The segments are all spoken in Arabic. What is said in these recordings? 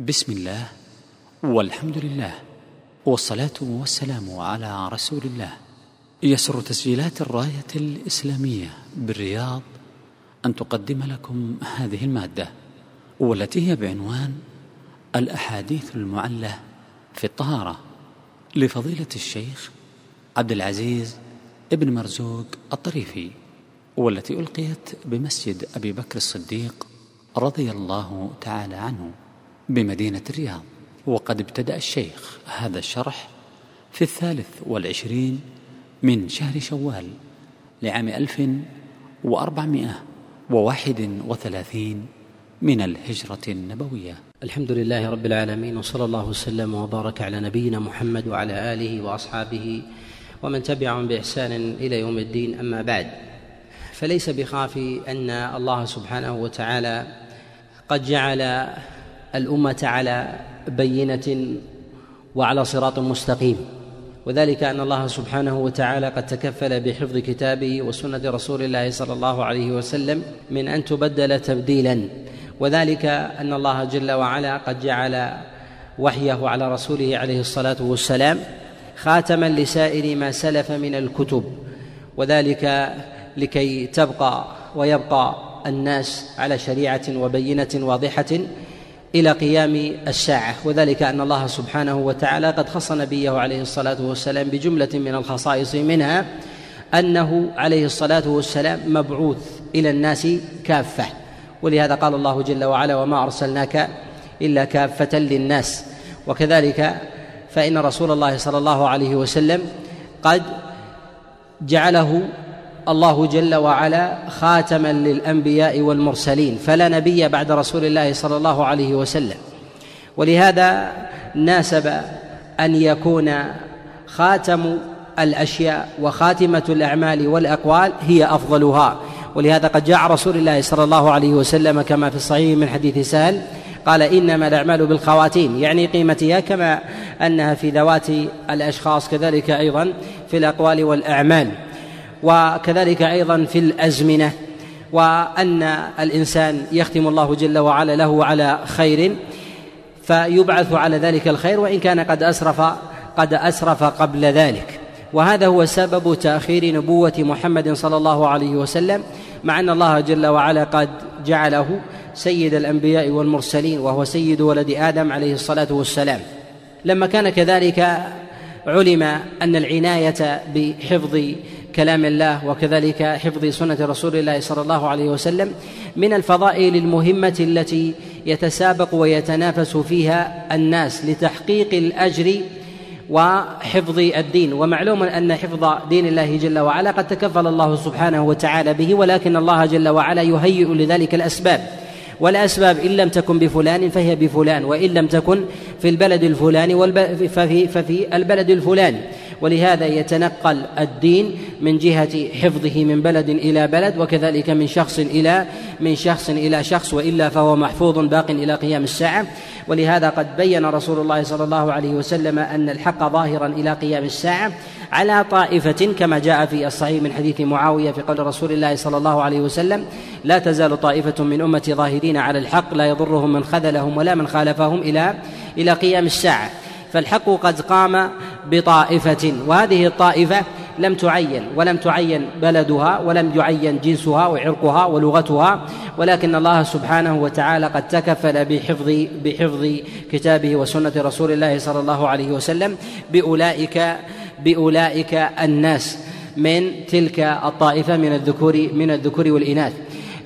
بسم الله والحمد لله والصلاة والسلام على رسول الله. يسر تسجيلات الراية الإسلامية بالرياض أن تقدم لكم هذه المادة والتي هي بعنوان الأحاديث المعلة في الطهارة لفضيلة الشيخ عبد العزيز ابن مرزوق الطريفي والتي ألقيت بمسجد أبي بكر الصديق رضي الله تعالى عنه. بمدينة الرياض. وقد ابتدأ الشيخ هذا الشرح في الثالث والعشرين من شهر شوال لعام ألف وأربعمائة وواحد وثلاثين من الهجرة النبوية. الحمد لله رب العالمين وصلى الله وسلم وبارك على نبينا محمد وعلى آله وأصحابه ومن تبعهم بإحسان إلى يوم الدين أما بعد. فليس بخافي أن الله سبحانه وتعالى قد جعل الأمة على بينة وعلى صراط مستقيم. وذلك أن الله سبحانه وتعالى قد تكفل بحفظ كتابه وسنة رسول الله صلى الله عليه وسلم من أن تبدل تبديلا. وذلك أن الله جل وعلا قد جعل وحيه على رسوله عليه الصلاة والسلام خاتما لسائر ما سلف من الكتب. وذلك لكي تبقى ويبقى الناس على شريعة وبينة واضحة إلى قيام الساعة وذلك أن الله سبحانه وتعالى قد خص نبيه عليه الصلاة والسلام بجملة من الخصائص منها أنه عليه الصلاة والسلام مبعوث إلى الناس كافة. ولهذا قال الله جل وعلا وما أرسلناك إلا كافة للناس وكذلك فإن رسول الله صلى الله عليه وسلم قد جعله الله جل وعلا خاتما للأنبياء والمرسلين فلا نبي بعد رسول الله صلى الله عليه وسلم. ولهذا ناسب أن يكون خاتم الأشياء وخاتمة الأعمال والأقوال هي أفضلها. ولهذا قد جاء رسول الله صلى الله عليه وسلم كما في الصحيح من حديث سهل قال إنما الأعمال بالخواتيم. يعني قيمتها كما أنها في ذوات الأشخاص كذلك أيضا في الأقوال والأعمال. وكذلك أيضا في الأزمنة وأن الإنسان يختم الله جل وعلا له على خير فيبعث على ذلك الخير وإن كان قد أسرف قد أسرف قبل ذلك. وهذا هو سبب تأخير نبوة محمد صلى الله عليه وسلم مع أن الله جل وعلا قد جعله سيد الأنبياء والمرسلين وهو سيد ولد آدم عليه الصلاة والسلام. لما كان كذلك علم أن العناية بحفظ كلام الله وكذلك حفظ سنة رسول الله صلى الله عليه وسلم من الفضائل المهمة التي يتسابق ويتنافس فيها الناس لتحقيق الأجر وحفظ الدين. ومعلوم أن حفظ دين الله جل وعلا قد تكفل الله سبحانه وتعالى به ولكن الله جل وعلا يهيئ لذلك الأسباب. والأسباب إن لم تكن بفلان فهي بفلان وإن لم تكن في البلد الفلاني ففي, ففي البلد الفلاني. ولهذا يتنقل الدين من جهة حفظه من بلد إلى بلد وكذلك من شخص إلى من شخص إلى شخص وإلا فهو محفوظ باق إلى قيام الساعة. ولهذا قد بين رسول الله صلى الله عليه وسلم أن الحق ظاهرا إلى قيام الساعة على طائفة كما جاء في الصحيح من حديث معاوية في قول رسول الله صلى الله عليه وسلم لا تزال طائفة من أمتي ظاهرين على الحق لا يضرهم من خذلهم ولا من خالفهم إلى إلى قيام الساعة. فالحق قد قام بطائفة وهذه الطائفة لم تعين ولم تعين بلدها ولم يعين جنسها وعرقها ولغتها ولكن الله سبحانه وتعالى قد تكفل بحفظ بحفظ كتابه وسنة رسول الله صلى الله عليه وسلم بأولئك بأولئك الناس من تلك الطائفة من الذكور من الذكور والإناث.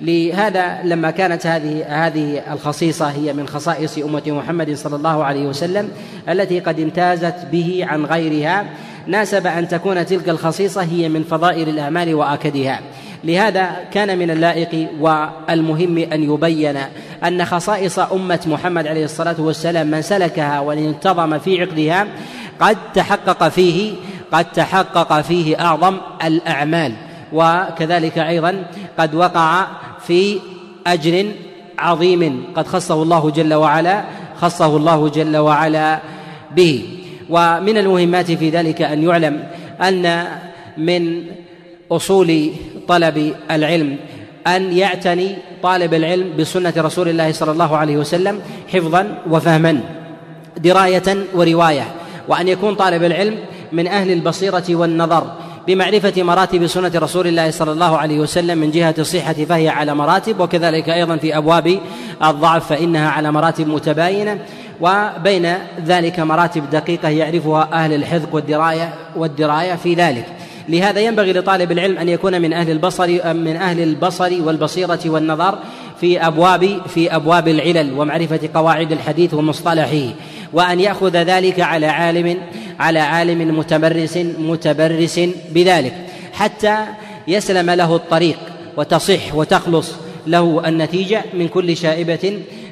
لهذا لما كانت هذه هذه الخصيصة هي من خصائص أمة محمد صلى الله عليه وسلم التي قد امتازت به عن غيرها ناسب أن تكون تلك الخصيصة هي من فضائل الأعمال وآكدها. لهذا كان من اللائق والمهم أن يبين أن خصائص أمة محمد عليه الصلاة والسلام من سلكها وانتظم في عقدها قد تحقق فيه قد تحقق فيه أعظم الأعمال. وكذلك أيضا قد وقع في أجر عظيم. قد خصه الله جل وعلا خصه الله جل وعلا به. ومن المهمات في ذلك أن يعلم أن من أصول طلب العلم أن يعتني طالب العلم بسنة رسول الله صلى الله عليه وسلم حفظا وفهما دراية ورواية وأن يكون طالب العلم من أهل البصيرة والنظر. بمعرفة مراتب سنة رسول الله صلى الله عليه وسلم من جهة الصحة فهي على مراتب وكذلك أيضا في أبواب الضعف فإنها على مراتب متباينة وبين ذلك مراتب دقيقة يعرفها أهل الحذق والدراية والدراية في ذلك. لهذا ينبغي لطالب العلم أن يكون من أهل البصر من أهل البصر والبصيرة والنظر في أبواب في أبواب العلل ومعرفة قواعد الحديث ومصطلحه وأن يأخذ ذلك على عالم على عالم متمرس متبرس بذلك. حتى يسلم له الطريق وتصح وتخلص له النتيجة من كل شائبة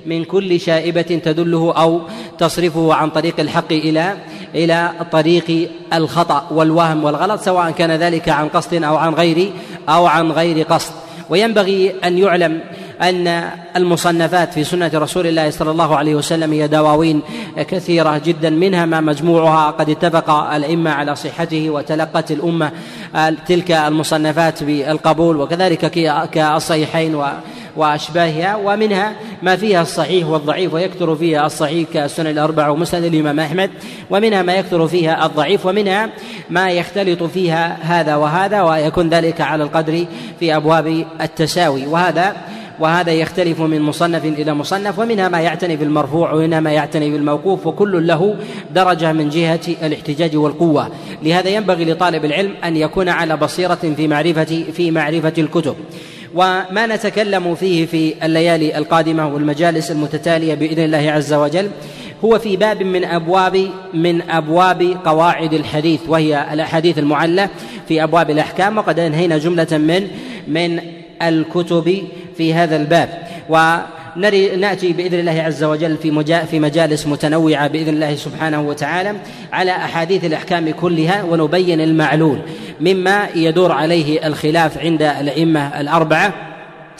من كل شائبة تدله أو تصرفه عن طريق الحق إلى إلى طريق الخطأ والوهم والغلط سواء كان ذلك عن قصد أو عن غير أو عن غير قصد. وينبغي أن يعلم أن المصنفات في سنة رسول الله صلى الله عليه وسلم هي دواوين كثيرة جدا منها ما مجموعها قد اتفق الأئمة على صحته وتلقت الأمة تلك المصنفات بالقبول وكذلك كالصحيحين وأشباهها ومنها ما فيها الصحيح والضعيف ويكثر فيها الصحيح كالسنن الأربعة ومسند الإمام أحمد ومنها ما يكثر فيها الضعيف ومنها ما يختلط فيها هذا وهذا ويكون ذلك على القدر في أبواب التساوي. وهذا وهذا يختلف من مصنف إلى مصنف ومنها ما يعتني بالمرفوع ومنها ما يعتني بالموقوف وكل له درجة من جهة الاحتجاج والقوة. لهذا ينبغي لطالب العلم أن يكون على بصيرة في معرفة في معرفة الكتب. وما نتكلم فيه في الليالي القادمة والمجالس المتتالية بإذن الله عز وجل هو في باب من أبواب من أبواب قواعد الحديث وهي الأحاديث المعلة في أبواب الأحكام وقد أنهينا جملة من من الكتب في هذا الباب. ونري نأتي بإذن الله عز وجل في في مجالس متنوعة بإذن الله سبحانه وتعالى على أحاديث الأحكام كلها ونبين المعلول مما يدور عليه الخلاف عند الأئمة الأربعة.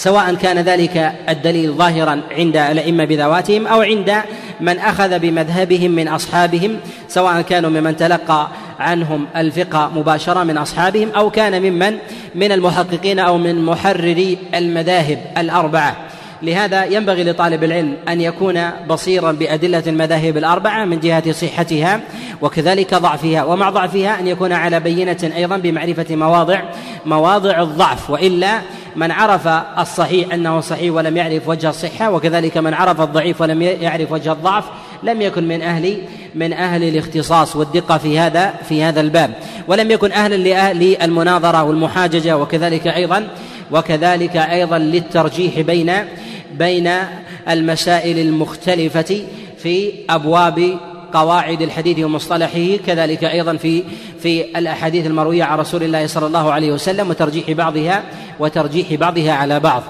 سواء كان ذلك الدليل ظاهرا عند الأئمة بذواتهم أو عند من أخذ بمذهبهم من أصحابهم سواء كانوا ممن تلقى عنهم الفقه مباشره من أصحابهم أو كان ممن من المحققين أو من محرري المذاهب الأربعة. لهذا ينبغي لطالب العلم أن يكون بصيرا بأدلة المذاهب الأربعة من جهة صحتها وكذلك ضعفها ومع ضعفها أن يكون على بينة أيضا بمعرفة مواضع مواضع الضعف وإلا من عرف الصحيح أنه صحيح ولم يعرف وجه الصحة وكذلك من عرف الضعيف ولم يعرف وجه الضعف لم يكن من أهل من أهل الاختصاص والدقة في هذا في هذا الباب. ولم يكن أهلا للمناظره والمحاججة وكذلك أيضا وكذلك أيضا للترجيح بين بين المسائل المختلفة في أبواب قواعد الحديث ومصطلحه كذلك أيضا في في الأحاديث المروية عن رسول الله صلى الله عليه وسلم وترجيح بعضها وترجيح بعضها على بعض.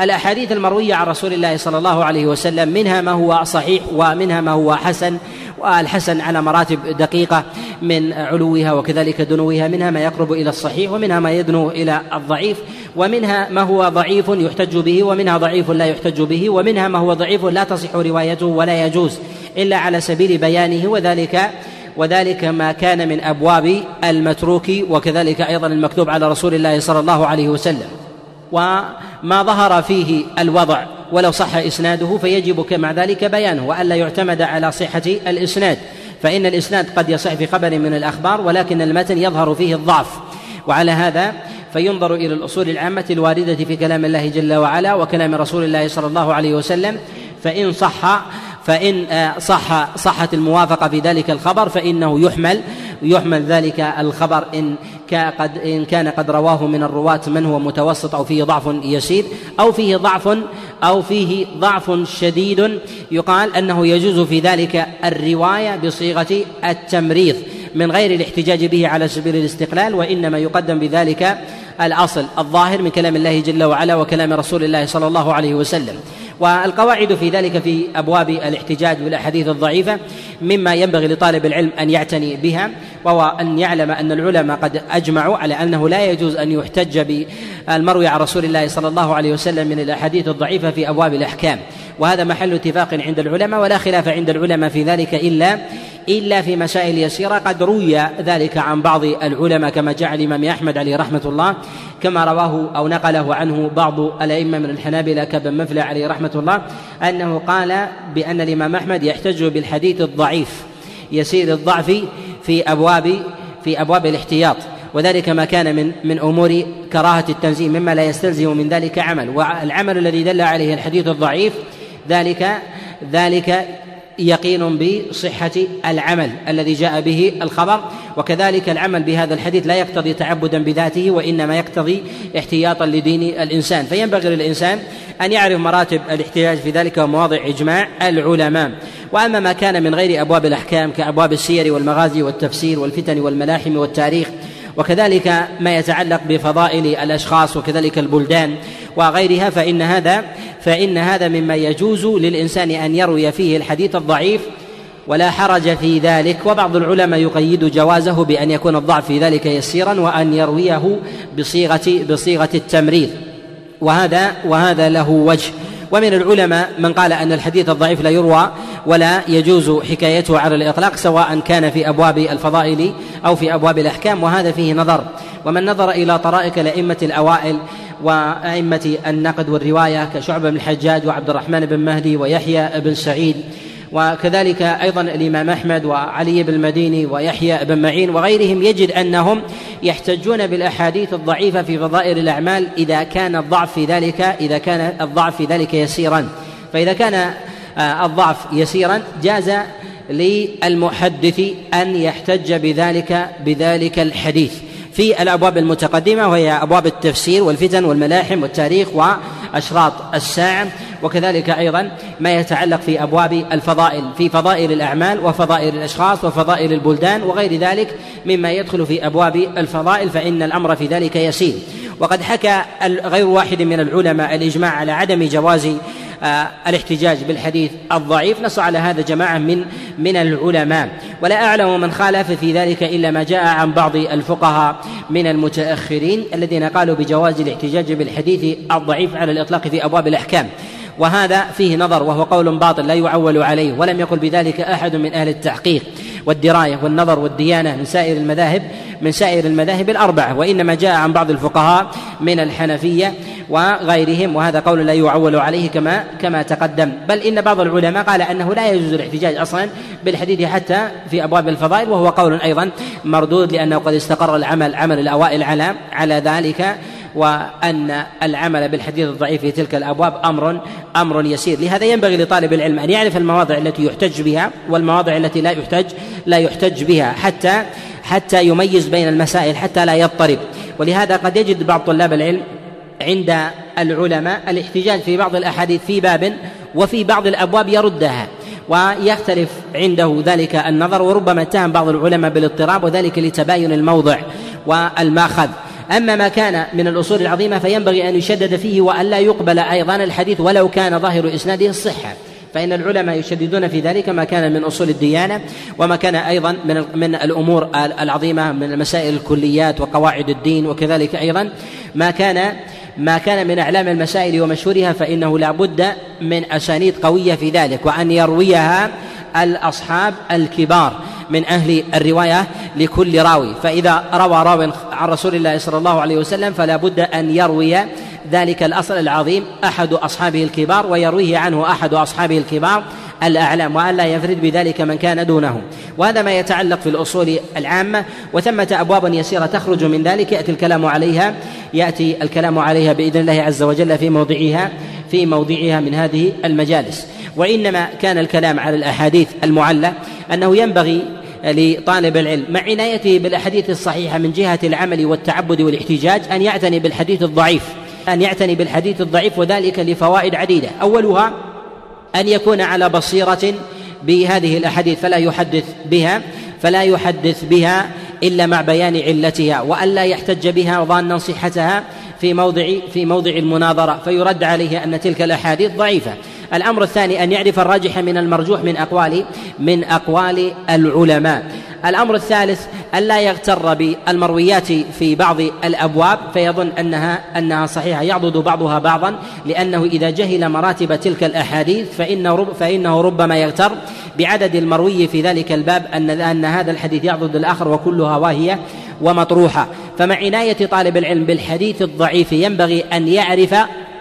الأحاديث المروية عن رسول الله صلى الله عليه وسلم منها ما هو صحيح ومنها ما هو حسن والحسن على مراتب دقيقة من علوها وكذلك دنوها منها ما يقرب إلى الصحيح ومنها ما يدنو إلى الضعيف. ومنها ما هو ضعيف يحتج به ومنها ضعيف لا يحتج به ومنها ما هو ضعيف لا تصح روايته ولا يجوز إلا على سبيل بيانه وذلك وذلك ما كان من أبواب المتروك وكذلك أيضا المكتوب على رسول الله صلى الله عليه وسلم. وما ظهر فيه الوضع ولو صح إسناده فيجب مع ذلك بيانه والا يعتمد على صحة الإسناد. فإن الإسناد قد يصح في خبر من الأخبار ولكن المتن يظهر فيه الضعف. وعلى هذا فينظر إلى الأصول العامة الواردة في كلام الله جل وعلا وكلام رسول الله صلى الله عليه وسلم. فإن صح فإن صح صحت الموافقة في ذلك الخبر فإنه يحمل يحمل ذلك الخبر إن قد إن كان قد رواه من الرواة من هو متوسط أو فيه ضعف يسير أو فيه ضعف أو فيه ضعف شديد. يقال أنه يجوز في ذلك الرواية بصيغة التمريض. من غير الاحتجاج به على سبيل الاستقلال وإنما يقدم بذلك الأصل الظاهر من كلام الله جل وعلا وكلام رسول الله صلى الله عليه وسلم. والقواعد في ذلك في أبواب الاحتجاج بالاحاديث الضعيفة مما ينبغي لطالب العلم أن يعتني بها وهو أن يعلم أن العلماء قد أجمعوا على أنه لا يجوز أن يحتج بالمروي عن رسول الله صلى الله عليه وسلم من الأحاديث الضعيفة في أبواب الأحكام. وهذا محل اتفاق عند العلماء ولا خلاف عند العلماء في ذلك إلا إلا في مسائل يسيرة. قد روي ذلك عن بعض العلماء كما جاء الإمام أحمد عليه رحمة الله كما رواه أو نقله عنه بعض الأئمة من الحنابلة كابن مفلى عليه رحمة الله أنه قال بأن الإمام أحمد يحتج بالحديث الضعيف يسير الضعف في أبواب في أبواب الاحتياط. وذلك ما كان من من أمور كراهة التنزيه مما لا يستلزم من ذلك عمل. والعمل الذي دل عليه الحديث الضعيف ذلك ذلك يقين بصحة العمل الذي جاء به الخبر وكذلك العمل بهذا الحديث لا يقتضي تعبدا بذاته وإنما يقتضي احتياطا لدين الإنسان. فينبغي للإنسان أن يعرف مراتب الاحتجاج في ذلك ومواضع إجماع العلماء. وأما ما كان من غير أبواب الأحكام كأبواب السير والمغازي والتفسير والفتن والملاحم والتاريخ وكذلك ما يتعلق بفضائل الأشخاص وكذلك البلدان وغيرها فإن هذا فإن هذا مما يجوز للإنسان أن يروي فيه الحديث الضعيف ولا حرج في ذلك. وبعض العلماء يقيد جوازه بأن يكون الضعف في ذلك يسيرا وأن يرويه بصيغة بصيغة التمريض. وهذا وهذا له وجه. ومن العلماء من قال أن الحديث الضعيف لا يروى ولا يجوز حكايته على الإطلاق سواء كان في أبواب الفضائل أو في أبواب الأحكام وهذا فيه نظر. ومن نظر إلى طرائق الأئمة الأوائل وأئمة النقد والرواية كشعبة بن الحجاج وعبد الرحمن بن مهدي ويحيى بن سعيد وكذلك أيضا الإمام أحمد وعلي بن المديني ويحيى بن معين وغيرهم يجد أنهم يحتجون بالأحاديث الضعيفة في فضائل الأعمال إذا كان الضعف في ذلك إذا كان الضعف في ذلك يسيرا. فإذا كان آه، الضعف يسيرا جاز للمحدث أن يحتج بذلك بذلك الحديث. في الأبواب المتقدمة وهي أبواب التفسير والفتن والملاحم والتاريخ وأشراط الساعة وكذلك أيضا ما يتعلق في أبواب الفضائل في فضائل الأعمال وفضائل الأشخاص وفضائل البلدان وغير ذلك مما يدخل في أبواب الفضائل فإن الأمر في ذلك يسير. وقد حكى غير واحد من العلماء الإجماع على عدم جواز آه، الاحتجاج بالحديث الضعيف. نص على هذا جماعة من من العلماء. ولا أعلم من خالف في ذلك إلا ما جاء عن بعض الفقهاء من المتأخرين الذين قالوا بجواز الاحتجاج بالحديث الضعيف على الإطلاق في أبواب الأحكام. وهذا فيه نظر وهو قول باطل لا يعول عليه ولم يقل بذلك أحد من أهل التحقيق والدراية والنظر والديانة من سائر المذاهب من سائر المذاهب الأربعة وإنما جاء عن بعض الفقهاء من الحنفية وغيرهم وهذا قول لا يعول عليه كما كما تقدم بل إن بعض العلماء قال أنه لا يجوز الاحتجاج أصلا بالحديث حتى في أبواب الفضائل وهو قول أيضا مردود لأنه قد استقر العمل عمل الأوائل على على ذلك وأن العمل بالحديث الضعيف في تلك الأبواب أمر أمر يسير. لهذا ينبغي لطالب العلم أن يعرف المواضع التي يحتج بها والمواضع التي لا يحتج لا يحتج بها حتى حتى يميز بين المسائل حتى لا يضطرب. ولهذا قد يجد بعض طلاب العلم عند العلماء الاحتجاج في بعض الأحاديث في باب وفي بعض الأبواب يردها ويختلف عنده ذلك النظر وربما اتهم بعض العلماء بالاضطراب وذلك لتباين الموضع والمأخذ. أما ما كان من الأصول العظيمة فينبغي أن يشدد فيه وألا يقبل أيضا الحديث ولو كان ظاهر إسناده الصحة فإن العلماء يشددون في ذلك ما كان من أصول الديانة وما كان أيضا من من الأمور العظيمة من المسائل الكليات وقواعد الدين وكذلك أيضا. ما كان ما كان من أعلام المسائل ومشهورها فإنه لا بد من أسانيد قوية في ذلك وأن يرويها الأصحاب الكبار. من أهل الرواية لكل راوي. فإذا روى راو عن رسول الله صلى الله عليه وسلم فلا بد أن يروي ذلك الأصل العظيم أحد أصحابه الكبار ويرويه عنه أحد أصحابه الكبار الأعلام وأن لا يفرد بذلك من كان دونه. وهذا ما يتعلق في الأصول العامة. وثمة أبواب يسيرة تخرج من ذلك يأتي الكلام عليها يأتي الكلام عليها بإذن الله عز وجل في موضعها في موضعها من هذه المجالس. وإنما كان الكلام على الأحاديث المعلة أنه ينبغي لطالب العلم مع عنايته بالأحاديث الصحيحة من جهة العمل والتعبد والاحتجاج أن يعتني بالحديث الضعيف أن يعتني بالحديث الضعيف وذلك لفوائد عديدة. أولها أن يكون على بصيرة بهذه الأحاديث فلا يحدث بها فلا يحدث بها إلا مع بيان علتها والا يحتج بها ظانا صحتها في موضع في موضع المناظرة فيرد عليه أن تلك الأحاديث ضعيفة. الأمر الثاني أن يعرف الراجح من المرجوح من أقوال من أقوال العلماء. الأمر الثالث ألا يغتر بالمرويات في بعض الأبواب فيظن أنها أنها صحيحة. يعضد بعضها بعضا لأنه إذا جهل مراتب تلك الأحاديث فإنه فإنه ربما يغتر. بعدد المروي في ذلك الباب أن أن هذا الحديث يعضد الآخر وكلها واهية ومطروحة. فمع عناية طالب العلم بالحديث الضعيف ينبغي أن يعرف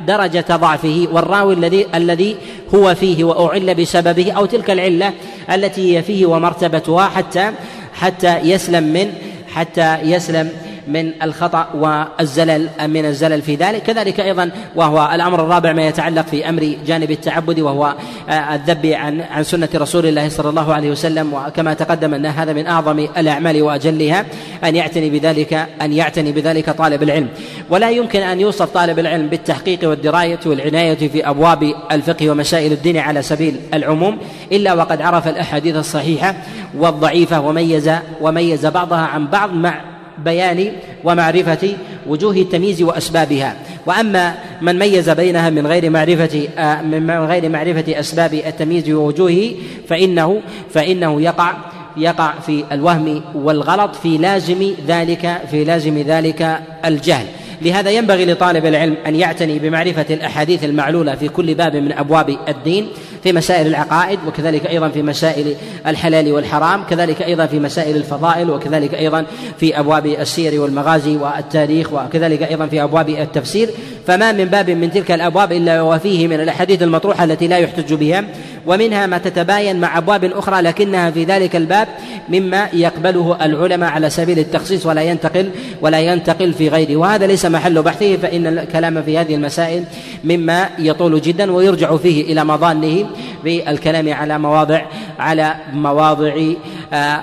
درجة ضعفه والراوي الذي الذي هو فيه وأعل بسببه أو تلك العلة التي هي فيه ومرتبتها حتى حتى يسلم من حتى يسلم من الخطأ والزلل من الزلل في ذلك. كذلك أيضا وهو الأمر الرابع ما يتعلق في أمر جانب التعبد وهو آه، الذب عن عن سنة رسول الله صلى الله عليه وسلم. وكما تقدم أن هذا من أعظم الأعمال وأجلها أن يعتني بذلك أن يعتني بذلك طالب العلم. ولا يمكن أن يوصف طالب العلم بالتحقيق والدراية والعناية في أبواب الفقه ومسائل الدين على سبيل العموم إلا وقد عرف الأحاديث الصحيحة والضعيفة وميز وميز بعضها عن بعض مع بيان ومعرفة وجوه التمييز وأسبابها. وأما من ميز بينها من غير معرفة آه، من غير معرفة أسباب التمييز ووجوهه فإنه فإنه يقع يقع في الوهم والغلط في لازم ذلك في لازم ذلك الجهل. لهذا ينبغي لطالب العلم أن يعتني بمعرفة الأحاديث المعلولة في كل باب من أبواب الدين في مسائل العقائد وكذلك أيضا في مسائل الحلال والحرام كذلك أيضا في مسائل الفضائل وكذلك أيضا في أبواب السير والمغازي والتاريخ وكذلك أيضا في أبواب التفسير. فما من باب من تلك الأبواب إلا وفيه من الأحاديث المطروحة التي لا يحتج بها ومنها ما تتباين مع أبواب أخرى لكنها في ذلك الباب مما يقبله العلماء على سبيل التخصيص ولا ينتقل ولا ينتقل في غيره. وهذا ليس محل بحثه فإن الكلام في هذه المسائل مما يطول جدا ويرجع فيه إلى مظانه بالكلام على مواضع على مواضع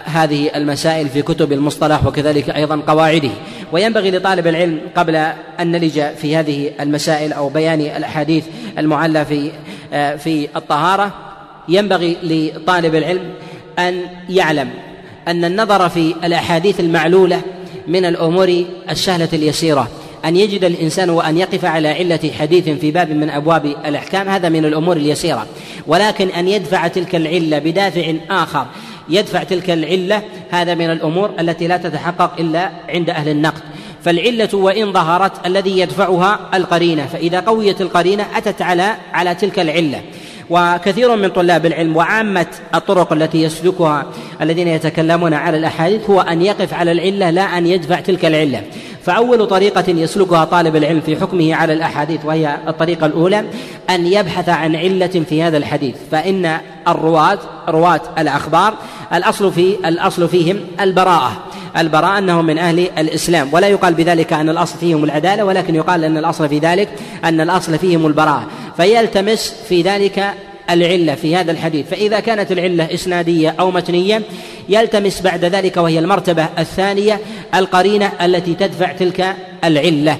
هذه المسائل في كتب المصطلح وكذلك أيضا قواعده. وينبغي لطالب العلم قبل أن نلج في هذه المسائل أو بيان الأحاديث المعلى في آه في الطهارة ينبغي لطالب العلم أن يعلم أن النظر في الأحاديث المعلولة من الأمور السهله اليسيرة. أن يجد الإنسان وأن يقف على علة حديث في باب من أبواب الأحكام هذا من الأمور اليسيرة. ولكن أن يدفع تلك العلة بدافع آخر يدفع تلك العلة هذا من الأمور التي لا تتحقق إلا عند أهل النقد. فالعلة وإن ظهرت الذي يدفعها القرينة فإذا قويت القرينة أتت على على تلك العلة. وكثير من طلاب العلم وعامة الطرق التي يسلكها الذين يتكلمون على الأحاديث هو أن يقف على العلة لا أن يدفع تلك العلة. فأول طريقة يسلكها طالب العلم في حكمه على الأحاديث وهي الطريقة الأولى أن يبحث عن علة في هذا الحديث فإن الرواة رواة الأخبار الأصل في الأصل فيهم البراءة البراءة أنهم من أهل الإسلام ولا يقال بذلك أن الأصل فيهم العدالة ولكن يقال أن الأصل في ذلك أن الأصل فيهم البراءة فيلتمس في ذلك العلة في هذا الحديث. فإذا كانت العلة إسنادية أو متنية يلتمس بعد ذلك وهي المرتبة الثانية القرينة التي تدفع تلك العلة.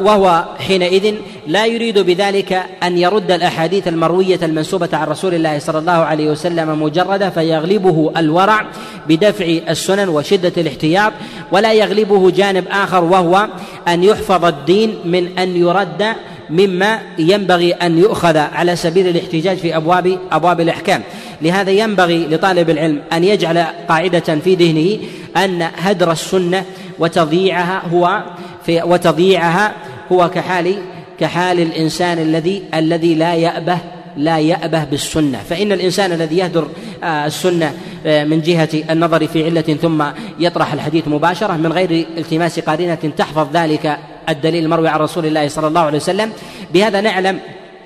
وهو حينئذ لا يريد بذلك أن يرد الأحاديث المروية المنسوبة عن رسول الله صلى الله عليه وسلم مجرده فيغلبه الورع بدفع السنن وشدة الاحتياط ولا يغلبه جانب آخر وهو أن يحفظ الدين من أن يرد مما ينبغي أن يؤخذ على سبيل الاحتجاج في ابواب أبواب الأحكام. لهذا ينبغي لطالب العلم أن يجعل قاعدة في ذهنه أن هدر السنة وتضييعها هو في وتضييعها هو كحال كحال الإنسان الذي الذي لا يأبه لا يأبه بالسنة. فإن الإنسان الذي يهدر آه، السنة آه، من جهة النظر في علة ثم يطرح الحديث مباشرة من غير التماس قرينة تحفظ ذلك الدليل المروي عن رسول الله صلى الله عليه وسلم. بهذا نعلم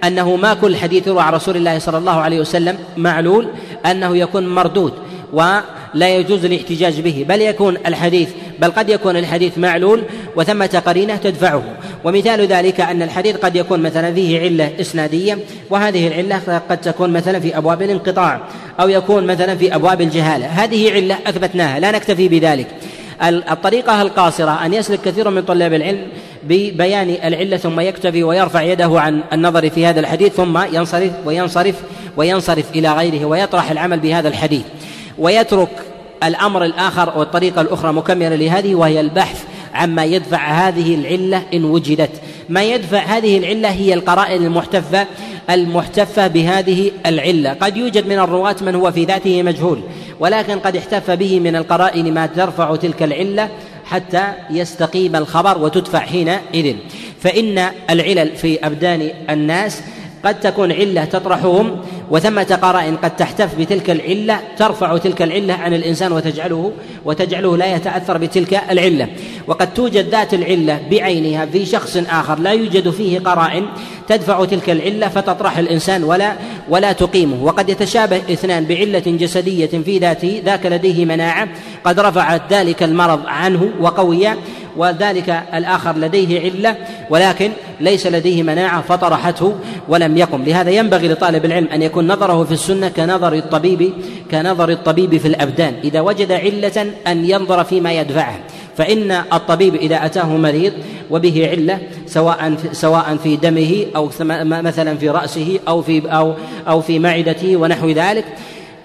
أنه ما كل حديث يروى عن رسول الله صلى الله عليه وسلم معلول أنه يكون مردود ولا يجوز الاحتجاج به. بل يكون الحديث بل قد يكون الحديث معلول وثمة قرينة تدفعه. ومثال ذلك أن الحديث قد يكون مثلا فيه علة إسنادية وهذه العلة قد تكون مثلا في أبواب الانقطاع أو يكون مثلا في أبواب الجهالة. هذه علة أثبتناها لا نكتفي بذلك. الطريقة القاصرة أن يسلك كثير من طلاب العلم ببيان العلة ثم يكتفي ويرفع يده عن النظر في هذا الحديث ثم ينصرف وينصرف وينصرف إلى غيره ويطرح العمل بهذا الحديث. ويترك الأمر الآخر والطريقة الأخرى مكملة لهذه وهي البحث عما يدفع هذه العلة إن وجدت. ما يدفع هذه العلة هي القرائن المحتفة المحتفة بهذه العلة. قد يوجد من الرواة من هو في ذاته مجهول ولكن قد احتف به من القرائن ما ترفع تلك العلة. حتى يستقيم الخبر وتدفع حينئذ. فإن العلل في أبدان الناس قد تكون علة تطرحهم وثمة قرائن قد تحتف بتلك العلة ترفع تلك العلة عن الإنسان وتجعله وتجعله لا يتأثر بتلك العلة. وقد توجد ذات العلة بعينها في شخص آخر لا يوجد فيه قرائن تدفع تلك العلة فتطرح الإنسان ولا ولا تقيمه. وقد يتشابه اثنان بعلة جسدية في ذاته ذاك لديه مناعة قد رفعت ذلك المرض عنه وقوي وذلك الآخر لديه علة ولكن ليس لديه مناعة فطرحته ولم يقم. لهذا ينبغي لطالب العلم أن يكون نظره في السنة كنظر الطبيب كنظر الطبيب في الأبدان. إذا وجد علة أن ينظر فيما يدفعه فإن الطبيب إذا أتاه مريض وبه علة سواء سواء في دمه أو مثلا في رأسه أو في أو أو في معدته ونحو ذلك.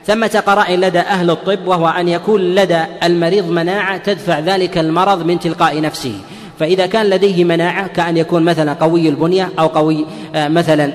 ثمة قرائن لدى أهل الطب وهو أن يكون لدى المريض مناعة تدفع ذلك المرض من تلقاء نفسه. فإذا كان لديه مناعة كأن يكون مثلا قوي البنية أو قوي آه، مثلا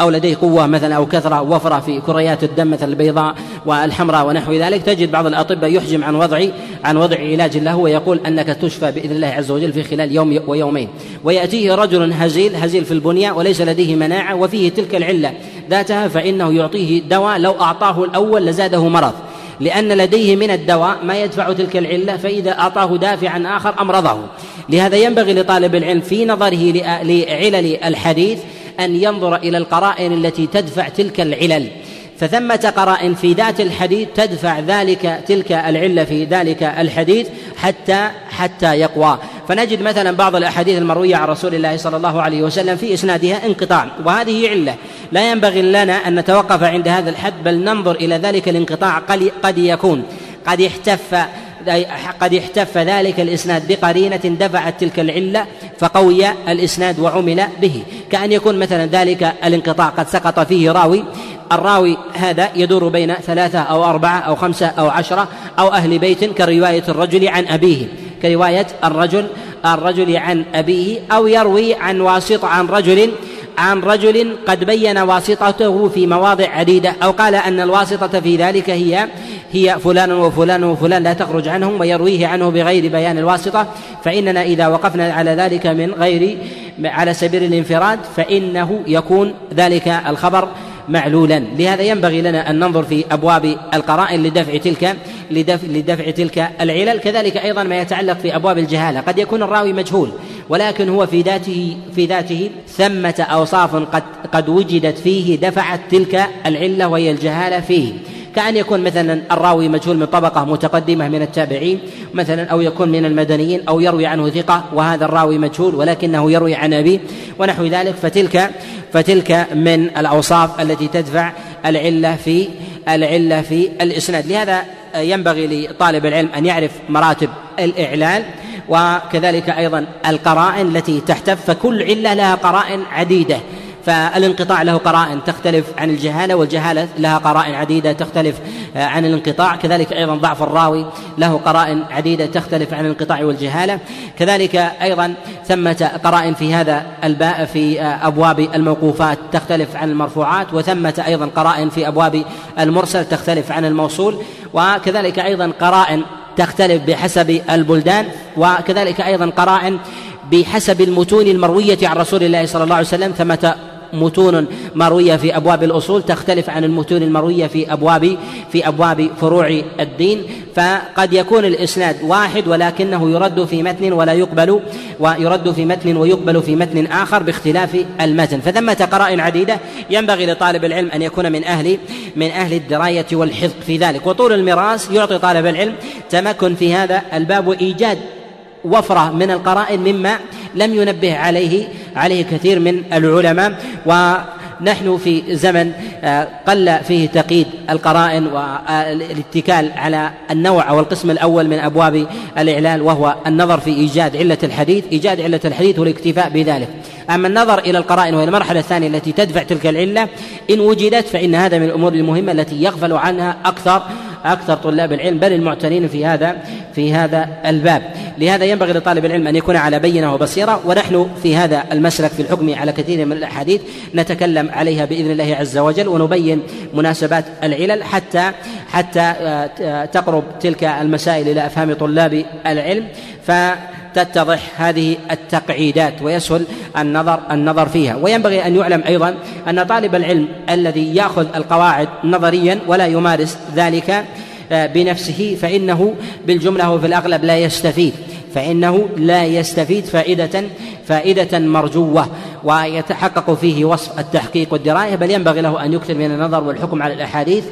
أو لديه قوة مثلا أو كثرة وفرة في كريات الدم مثل البيضاء والحمراء ونحو ذلك تجد بعض الأطباء يحجم عن وضع عن وضع علاج له ويقول أنك تشفى بإذن الله عز وجل في خلال يوم ويومين. ويأتيه رجل هزيل هزيل في البنية وليس لديه مناعة وفيه تلك العلة ذاتها فإنه يعطيه دواء لو أعطاه الأول لزاده مرض. لأن لديه من الدواء ما يدفع تلك العلة فإذا أعطاه دافعا آخر أمرضه. لهذا ينبغي لطالب العلم في نظره لعلل الحديث أن ينظر إلى القرائن التي تدفع تلك العلل. فثمة قرائن في ذات الحديث تدفع ذلك تلك العلة في ذلك الحديث حتى حتى يقوى. فنجد مثلا بعض الأحاديث المروية عن رسول الله صلى الله عليه وسلم في إسنادها انقطاع وهذه علة. لا ينبغي لنا أن نتوقف عند هذا الحد بل ننظر إلى ذلك الانقطاع قد يكون. قد احتف قد احتف ذلك الإسناد بقرينة دفعت تلك العلة فقوي الإسناد وعمل به. كأن يكون مثلا ذلك الانقطاع قد سقط فيه راوي الراوي هذا يدور بين ثلاثة أو أربعة أو خمسة أو عشرة أو أهل بيت كرواية الرجل عن أبيه. كرواية الرجل الرجل عن أبيه أو يروي عن واسطة عن رجل عن رجل قد بين واسطته في مواضع عديدة أو قال أن الواسطة في ذلك هي هي فلان وفلان وفلان لا تخرج عنهم ويرويه عنه بغير بيان الواسطة فإننا إذا وقفنا على ذلك من غير على سبيل الانفراد فإنه يكون ذلك الخبر معلولا. لهذا ينبغي لنا أن ننظر في أبواب القرائن لدفع تلك لدفع, لدفع تلك العلل. كذلك أيضا ما يتعلق في أبواب الجهالة. قد يكون الراوي مجهول ولكن هو في ذاته في ذاته ثمة أوصاف قد قد وجدت فيه دفعت تلك العلة وهي الجهالة فيه. كأن يكون مثلا الراوي مجهول من طبقة متقدمة من التابعين مثلا أو يكون من المدنيين أو يروي عنه ثقة وهذا الراوي مجهول ولكنه يروي عن أبيه ونحو ذلك. فتلك فتلك من الأوصاف التي تدفع العلة في العلة في الإسناد. لهذا ينبغي لطالب العلم أن يعرف مراتب الإعلال وكذلك أيضا القرائن التي تحتف فكل علة لها قرائن عديدة. فالانقطاع له قرائن تختلف عن الجهالة والجهالة لها قرائن عديدة تختلف آه، عن الانقطاع. كذلك أيضا ضعف الراوي له قرائن عديدة تختلف عن الانقطاع والجهالة. كذلك أيضا ثمة قرائن في هذا الباء في آه، أبواب الموقوفات تختلف عن المرفوعات وثمة أيضا قرائن في أبواب المرسل تختلف عن الموصول. وكذلك أيضا قرائن تختلف بحسب البلدان وكذلك أيضا قرائن بحسب المتون المروية عن رسول الله صلى الله عليه وسلم. ثمة متون مروية في أبواب الأصول تختلف عن المتون المروية في أبواب في أبواب فروع الدين. فقد يكون الإسناد واحد ولكنه يرد في متن ولا يقبل ويرد في متن ويقبل في متن آخر باختلاف المتن. فثمة قرائن عديدة ينبغي لطالب العلم أن يكون من أهل من أهل الدراية والحفظ في ذلك. وطول المراس يعطي طالب العلم تمكن في هذا الباب وإيجاد وفرة من القرائن مما لم ينبه عليه عليه كثير من العلماء ونحن في زمن آه، قل فيه تقييد القرائن والاتكال على النوع أو القسم الأول من أبواب الإعلال وهو النظر في إيجاد علة الحديث، إيجاد علة الحديث والاكتفاء بذلك. أما النظر إلى القرائن وهي المرحلة الثانية التي تدفع تلك العلة إن وجدت فإن هذا من الأمور المهمة التي يغفل عنها أكثر أكثر طلاب العلم بل المعتنين في هذا في هذا الباب. لهذا ينبغي لطالب العلم أن يكون على بينة وبصيرة ونحن في هذا المسلك في الحكم على كثير من الأحاديث نتكلم عليها بإذن الله عز وجل ونبين مناسبات العلل حتى حتى آه، تقرب تلك المسائل إلى أفهام طلاب العلم. ف تتضح هذه التقعيدات ويسهل النظر النظر فيها. وينبغي أن يعلم أيضا أن طالب العلم الذي يأخذ القواعد نظريا ولا يمارس ذلك آه، بنفسه فإنه بالجملة وفي الأغلب لا يستفيد. فإنه لا يستفيد فائده فائدة مرجوة ويتحقق فيه وصف التحقيق والدراية. بل ينبغي له أن يكثر من النظر والحكم على الأحاديث.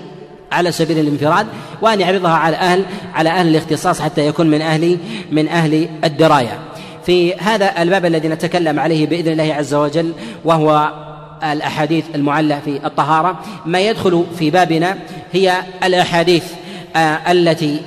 على سبيل الانفراد وأن يعرضها على أهل على أهل الاختصاص حتى يكون من أهل من أهل الدراية. في هذا الباب الذي نتكلم عليه بإذن الله عز وجل وهو الأحاديث المعلة في الطهارة ما يدخل في بابنا هي الأحاديث آه، التي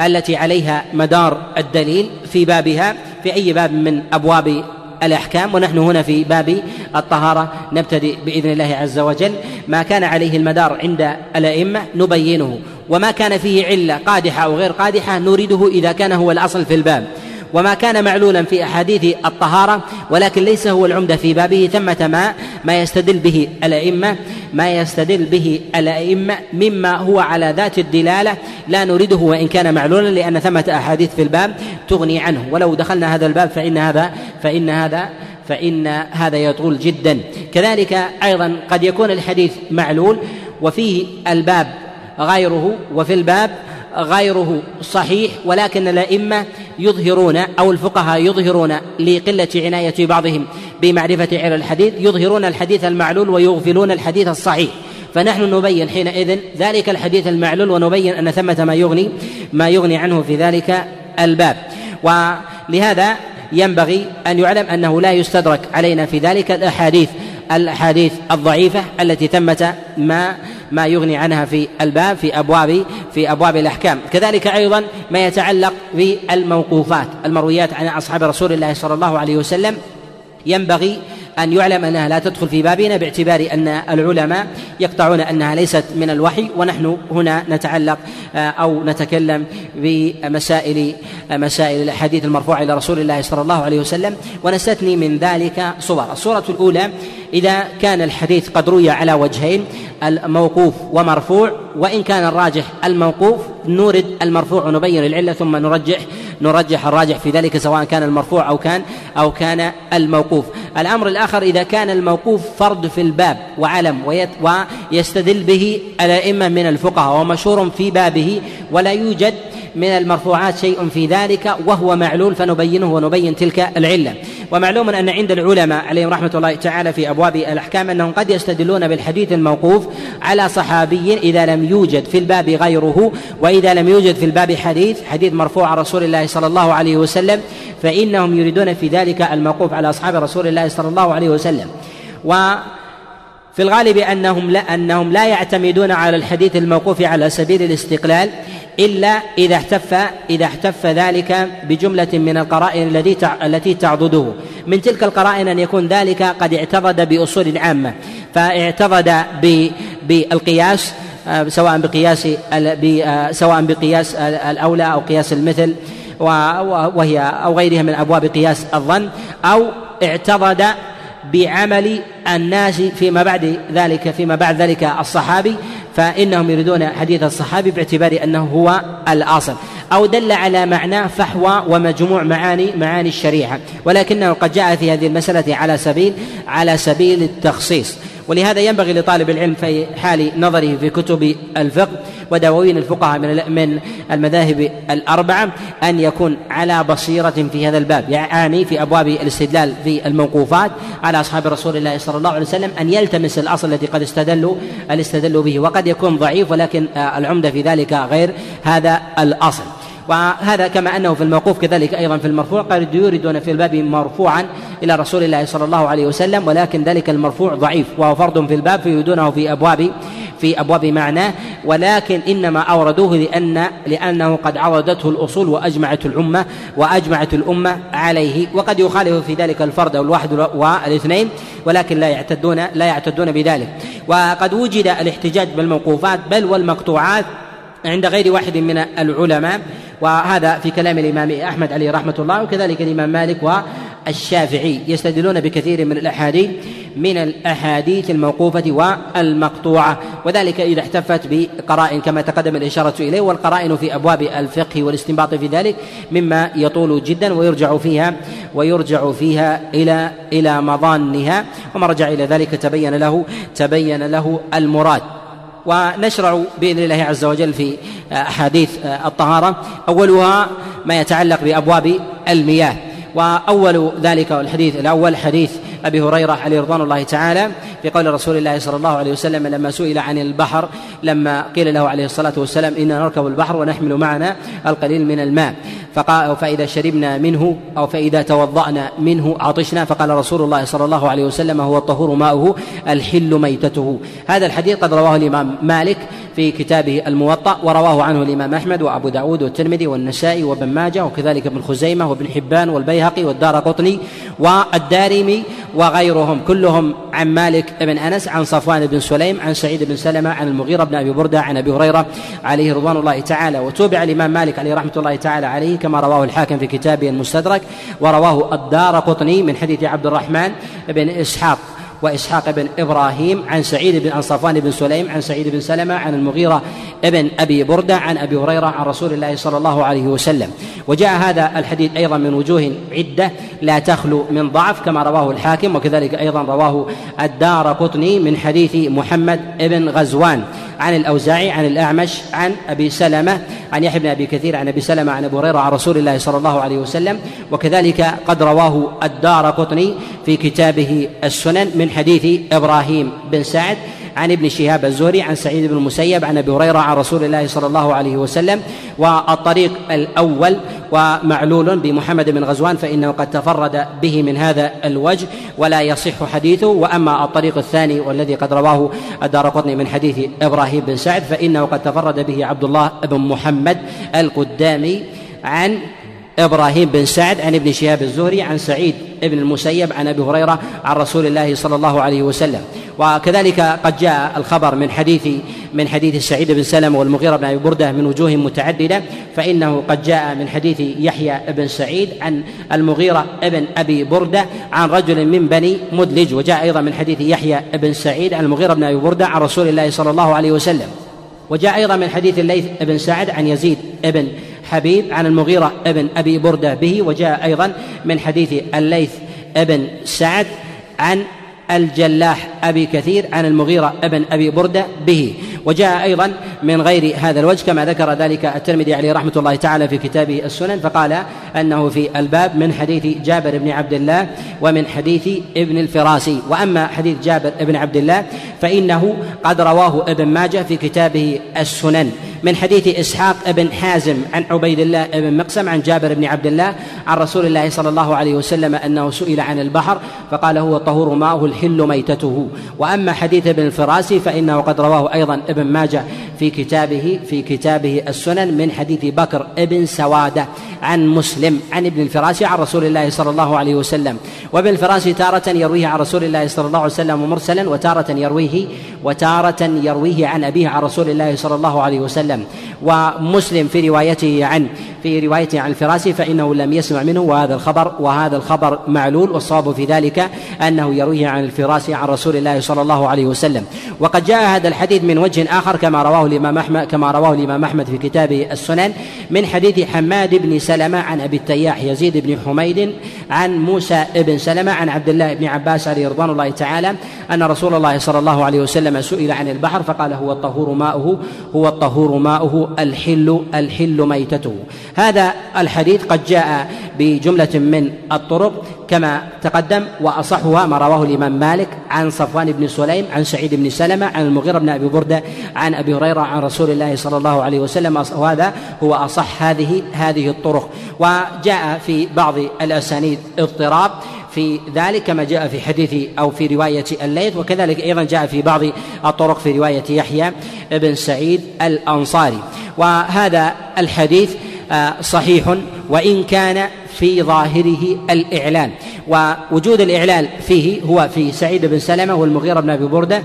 التي عليها مدار الدليل في بابها في أي باب من أبواب الأحكام ونحن هنا في باب الطهارة. نبتدئ بإذن الله عز وجل. ما كان عليه المدار عند الأئمة نبينه وما كان فيه علة قادحة أو غير قادحة نريده إذا كان هو الأصل في الباب. وما كان معلولا في أحاديث الطهارة ولكن ليس هو العمدة في بابه ثمة ما ما يستدل به الأئمة ما يستدل به الأئمة مما هو على ذات الدلالة. لا نريده وان كان معلولا لأن ثمة أحاديث في الباب تغني عنه. ولو دخلنا هذا الباب فإن هذا فإن هذا فإن هذا يطول جدا. كذلك أيضا قد يكون الحديث معلول وفيه الباب غيره وفي الباب غيره صحيح ولكن الأئمة يظهرون أو الفقهاء يظهرون لقلة عناية بعضهم بمعرفة علل الحديث يظهرون الحديث المعلول ويغفلون الحديث الصحيح. فنحن نبين حينئذ ذلك الحديث المعلول ونبين أن ثمة ما يغني ما يغني عنه في ذلك الباب. ولهذا ينبغي أن يعلم أنه لا يستدرك علينا في ذلك الأحاديث. الأحاديث الضعيفة التي ثمة ما ما يغني عنها في الباب في أبواب في أبواب الأحكام. كذلك أيضا ما يتعلق بالموقوفات المرويات عن أصحاب رسول الله صلى الله عليه وسلم. ينبغي أن يعلم أنها لا تدخل في بابنا باعتبار أن العلماء يقطعون أنها ليست من الوحي ونحن هنا نتعلق آه، أو نتكلم بمسائل مسائل الأحاديث المرفوعة إلى رسول الله صلى الله عليه وسلم. ونستثني من ذلك صور الصورة الأولى إذا كان الحديث قد روي على وجهين الموقوف ومرفوع وإن كان الراجح الموقوف نورد المرفوع ونبين العلة ثم نرجح نرجح الراجح في ذلك سواء كان المرفوع أو كان أو كان الموقوف. الأمر الآخر إذا كان الموقوف فرد في الباب وعلم ويستدل به الأئمة من الفقهاء ومشهور في بابه ولا يوجد من المرفوعات شيء في ذلك وهو معلول فنبينه ونبين تلك العلة. ومعلوم أن عند العلماء عليهم رحمة الله تعالى في أبواب الأحكام أنهم قد يستدلون بالحديث الموقوف على صحابي إذا لم يوجد في الباب غيره وإذا لم يوجد في الباب حديث حديث مرفوع عن رسول الله صلى الله عليه وسلم فإنهم يريدون في ذلك الموقوف على أصحاب رسول الله صلى الله عليه وسلم. و في الغالب أنهم لا أنهم لا يعتمدون على الحديث الموقوف على سبيل الاستقلال إلا إذا احتف إذا احتف ذلك بجملة من القرائن التي التي تعضده. من تلك القرائن أن يكون ذلك قد اعتضد بأصول عامة. فاعتضد بالقياس آه، سواء بقياس آه، سواء بقياس الأولى أو قياس المثل وهي أو غيرها من أبواب قياس الظن أو اعتضد بعمل الناس فيما بعد ذلك فيما بعد ذلك الصحابي فإنهم يريدون حديث الصحابي باعتبار أنه هو الأصل. أو دل على معناه فحوى ومجموع معاني معاني الشريعة. ولكنه قد جاء في هذه المسألة على سبيل على سبيل التخصيص. ولهذا ينبغي لطالب العلم في حال نظره في كتب الفقه ودواوين الفقهاء من من المذاهب الأربعة أن يكون على بصيرة في هذا الباب يعني في أبواب الاستدلال في الموقوفات على أصحاب رسول الله صلى الله عليه وسلم أن يلتمس الأصل الذي قد استدلوا الاستدلوا به وقد يكون ضعيف ولكن العمدة في ذلك غير هذا الأصل. وهذا كما أنه في الموقوف كذلك أيضا في المرفوع قد يوردون في الباب مرفوعا إلى رسول الله صلى الله عليه وسلم ولكن ذلك المرفوع ضعيف وهو فرض في الباب فيريدونه في أبواب في أبواب معناه ولكن إنما أوردوه لأن لأنه قد عرضته الأصول وأجمعت الأمة وأجمعت الأمة عليه وقد يخالف في ذلك الفرد أو الواحد والإثنين ولكن لا يعتدون لا يعتدون بذلك. وقد وجد الاحتجاج بالموقوفات بل والمقطوعات عند غير واحد من العلماء وهذا في كلام الإمام أحمد عليه رحمة الله وكذلك الإمام مالك والشافعي يستدلون بكثير من الأحاديث من الأحاديث الموقوفة والمقطوعة. وذلك إذا احتفت بقرائن كما تقدم الإشارة إليه والقرائن في أبواب الفقه والاستنباط في ذلك مما يطول جدا ويرجع فيها ويرجع فيها إلى إلى مظانها. وما رجع إلى ذلك تبين له تبين له المراد. ونشرع بإذن الله عز وجل في أحاديث الطهارة. أولها ما يتعلق بأبواب المياه وأول ذلك الحديث الأول حديث أبي هريرة عليه رضوان الله تعالى في قول رسول الله صلى الله عليه وسلم لما سئل عن البحر لما قيل له عليه الصلاة والسلام إنا نركب البحر ونحمل معنا القليل من الماء. فقال فإذا شربنا منه أو فإذا توضأنا منه عطشنا فقال رسول الله صلى الله عليه وسلم هو الطهور ماؤه الحل ميتته. هذا الحديث قد رواه الإمام مالك في كتابه الموطأ ورواه عنه الإمام أحمد وأبو داود والترمذي والنسائي وابن ماجه وكذلك ابن خزيمة وابن حبان والبيهقي والدار قطني والدارمي وغيرهم. كلهم عن مالك بن أنس عن صفوان بن سليم عن سعيد بن سلمة عن المغيرة بن أبي بردة عن أبي هريرة عليه رضوان الله تعالى. وتوبع الإمام مالك عليه رحمة الله تعالى عليه كما رواه الحاكم في كتابه المستدرك ورواه الدار قطني من حديث عبد الرحمن بن إسحاق. وإسحاق بن إبراهيم عن سعيد بن عن صفوان بن سليم عن سعيد بن سلمة عن المغيرة ابن أبي بردة عن أبي هريرة عن رسول الله صلى الله عليه وسلم. وجاء هذا الحديث أيضا من وجوه عدة لا تخلو من ضعف كما رواه الحاكم وكذلك أيضا رواه الدار قطني من حديث محمد بن غزوان. عن الأوزاعي عن الأعمش عن أبي سلمة عن يحيى بن أبي كثير عن أبي سلمة عن أبي هريرة عن رسول الله صلى الله عليه وسلم. وكذلك قد رواه الدار قطني في كتابه السنن من حديث إبراهيم بن سعد. عن ابن شهاب الزهري عن سعيد بن المسيب عن أبي هريرة عن رسول الله صلى الله عليه وسلم. والطريق الأول ومعلول بمحمد بن غزوان فإنه قد تفرد به من هذا الوجه ولا يصح حديثه. وأما الطريق الثاني والذي قد رواه الدار قطني من حديث إبراهيم بن سعد فإنه قد تفرد به عبد الله بن محمد القدامي عن إبراهيم بن سعد عن ابن شهاب الزهري عن سعيد بن المسيب عن أبي هريرة عن رسول الله صلى الله عليه وسلم. وكذلك قد جاء الخبر من حديث من حديث سعيد بن سلم والمغيرة بن أبي بردة من وجوه متعددة فإنه قد جاء من حديث يحيى بن سعيد عن المغيرة بن أبي بردة عن رجل من بني مدلج وجاء أيضا من حديث يحيى بن سعيد عن المغيرة بن أبي بردة عن رسول الله صلى الله عليه وسلم. وجاء أيضا من حديث الليث بن سعد عن يزيد بن حبيب عن المغيرة بن أبي بردة به وجاء أيضا من حديث الليث بن سعد عن الجلاح أبي كثير عن المغيرة ابن أبي بردة به. وجاء أيضا من غير هذا الوجه كما ذكر ذلك الترمذي عليه رحمة الله تعالى في كتابه السنن فقال أنه في الباب من حديث جابر بن عبد الله ومن حديث ابن الفراسي. وأما حديث جابر بن عبد الله فإنه قد رواه ابن ماجه في كتابه السنن. من حديث إسحاق بن حازم عن عبيد الله بن مقسم عن جابر بن عبد الله عن رسول الله صلى الله عليه وسلم أنه سئل عن البحر فقال هو الطهور ماؤه الحل ميتته. وأما حديث ابن الفراسي فإنه قد رواه أيضا ابن ماجه في كتابه في كتابه السنن من حديث بكر بن سوادة عن مسلم عن ابن الفراسي عن رسول الله صلى الله عليه وسلم. وابن الفراسي تارة يرويه عن رسول الله صلى الله عليه وسلم مرسلا وتارة يرويه وتارة يرويه عن أبيه عن رسول الله صلى الله عليه وسلم ومسلم في روايته عن في روايته عن الفراسي فإنه لم يسمع منه وهذا الخبر وهذا الخبر معلول والصواب في ذلك أنه يرويه عن الفراسي عن رسول الله صلى الله عليه وسلم. وقد جاء هذا الحديث من وجه آخر كما رواه الإمام أحمد كما رواه الإمام أحمد في كتابه السنن من حديث حماد بن سلمة عن أبي التياح يزيد بن حميد عن موسى بن سلمة عن عبد الله بن عباس عليه رضوان الله تعالى أن رسول الله صلى الله عليه وسلم سئل عن البحر فقال هو الطهور ماؤه هو الطهور ماؤه الحل الحل ميتته. هذا الحديث قد جاء بجملة من الطرق كما تقدم وأصحها ما رواه الإمام مالك عن صفوان بن سليم عن سعيد بن سلمة عن المغيرة بن أبي بردة عن أبي هريرة عن رسول الله صلى الله عليه وسلم. وهذا هو أصح هذه هذه الطرق. وجاء في بعض الأسانيد اضطراب. في ذلك كما جاء في حديث أو في رواية الليث وكذلك أيضا جاء في بعض الطرق في رواية يحيى بن سعيد الأنصاري. وهذا الحديث آه، صحيح وإن كان في ظاهره الإعلان. ووجود الإعلان فيه هو في سعيد بن سلمة والمغيرة بن أبي بردة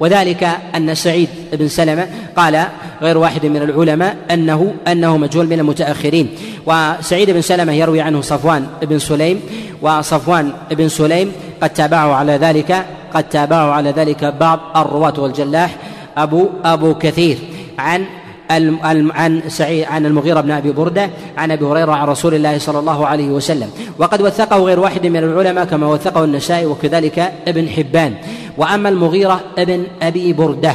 وذلك أن سعيد بن سلمة قال غير واحد من العلماء أنه أنه مجهول من المتأخرين. وسعيد بن سلمة يروي عنه صفوان بن سليم وصفوان بن سليم قد تابعه على ذلك قد تابعه على ذلك بعض الرواة والجلاح أبو أبو كثير عن عن سعيد عن المغيرة بن أبي بردة عن أبي هريرة عن رسول الله صلى الله عليه وسلم. وقد وثقه غير واحد من العلماء كما وثقه النسائي وكذلك ابن حبان. وأما المغيرة ابن أبي بردة.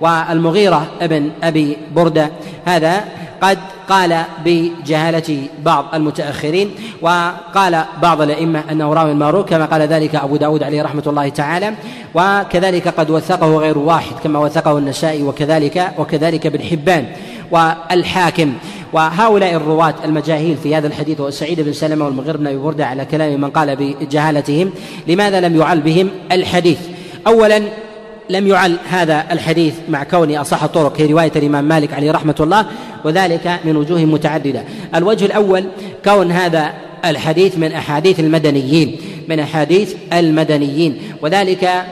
والمغيرة ابن أبي بردة. هذا قد قال بجهالة بعض المتأخرين وقال بعض الأئمة أنه راوي ماروك كما قال ذلك أبو داود عليه رحمة الله تعالى. وكذلك قد وثقه غير واحد كما وثقه النسائي وكذلك وكذلك ابن حبان والحاكم. وهؤلاء الرواة المجاهيل في هذا الحديث هو سعيد بن سلمة والمغير بن أبي بردة على كلام من قال بجهالتهم لماذا لم يعل بهم الحديث؟ أولا لم يعل هذا الحديث مع كونه أصح الطرق في رواية الإمام مالك عليه رحمة الله وذلك من وجوه متعددة. الوجه الأول كون هذا الحديث من أحاديث المدنيين من أحاديث المدنيين وذلك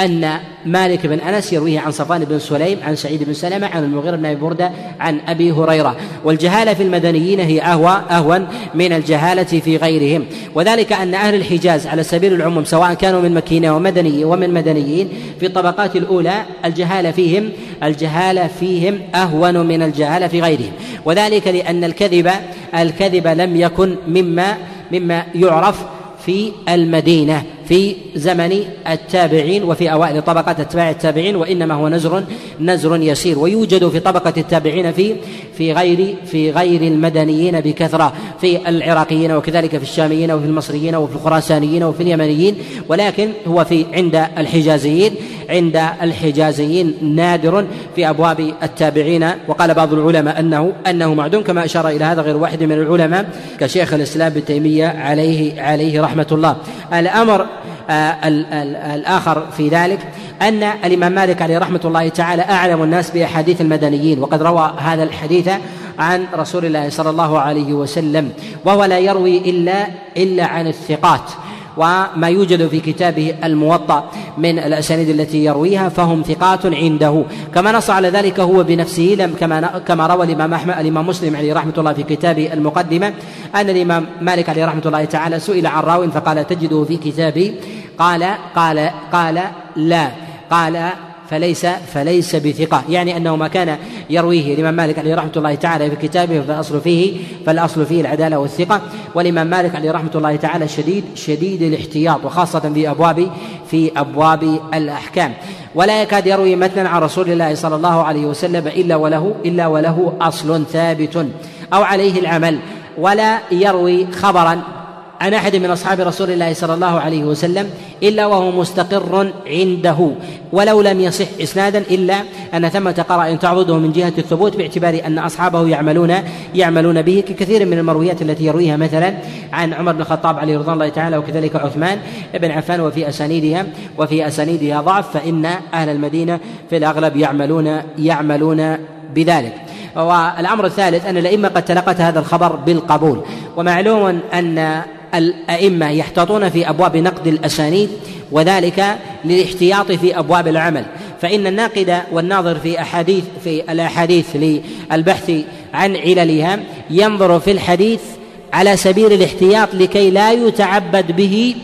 أن مالك بن أنس يرويه عن صفوان بن سليم عن سعيد بن سلمة عن المغيرة بن أبي بردة عن أبي هريرة. والجهالة في المدنيين هي أهوى أهون من الجهالة في غيرهم. وذلك أن أهل الحجاز على سبيل العموم سواء كانوا من مكيين ومدني ومن مدنيين في الطبقات الأولى الجهالة فيهم الجهالة فيهم أهون من الجهالة في غيرهم. وذلك لأن الكذب الكذب لم يكن مما مما يعرف في المدينة. في زمن التابعين وفي أوائل طبقة أتباع التابعين وإنما هو نزر نزر يسير ويوجد في طبقة التابعين في في غير في غير المدنيين بكثرة في العراقيين وكذلك في الشاميين وفي المصريين وفي الخراسانيين وفي اليمنيين ولكن هو في عند الحجازيين عند الحجازيين نادر في أبواب التابعين. وقال بعض العلماء أنه أنه معدوم كما أشار إلى هذا غير واحد من العلماء كشيخ الإسلام ابن تيمية عليه عليه رحمة الله. الأمر الآخر في ذلك أن الإمام مالك عليه رحمة الله تعالى أعلم الناس بأحاديث المدنيين وقد روى هذا الحديث عن رسول الله صلى الله عليه وسلم وهو لا يروي إلا إلا عن الثقات. وما يوجد في كتابه الموطأ من الأسانيد التي يرويها فهم ثقات عنده. كما نص على ذلك هو بنفسه لم كما كما روى الإمام أحمد الإمام مسلم عليه رحمة الله في كتابه المقدمة أن الإمام مالك عليه رحمة الله تعالى سئل عن راو فقال تجده في كتابي؟ قال قال قال لا. قال فليس فليس بثقة. يعني أنه ما كان يرويه الإمام مالك عليه رحمة الله تعالى في كتابه فالأصل فيه فالأصل فيه العدالة والثقة. والإمام مالك عليه رحمة الله تعالى شديد شديد الاحتياط وخاصة في أبواب في أبواب الأحكام. ولا يكاد يروي متنا عن رسول الله صلى الله عليه وسلم إلا وله إلا وله أصل ثابت أو عليه العمل. ولا يروي خبرا عن أحد من أصحاب رسول الله صلى الله عليه وسلم إلا وهو مستقر عنده ولو لم يصح إسنادا إلا أن ثمة قرائن تعضده من جهة الثبوت باعتبار أن أصحابه يعملون يعملون به ككثير من المرويات التي يرويها مثلا عن عمر بن الخطاب عليه رضوان الله تعالى وكذلك عثمان بن عفان وفي أسانيدها وفي أسانيدها ضعف فإن أهل المدينة في الأغلب يعملون يعملون بذلك. والأمر الثالث أن الأئمة قد تلقت هذا الخبر بالقبول ومعلوم أن الأئمة يحتاطون في أبواب نقد الأسانيد وذلك للاحتياط في أبواب العمل. فإن الناقد والناظر في أحاديث في الأحاديث للبحث عن عللها ينظر في الحديث على سبيل الاحتياط لكي لا يتعبد به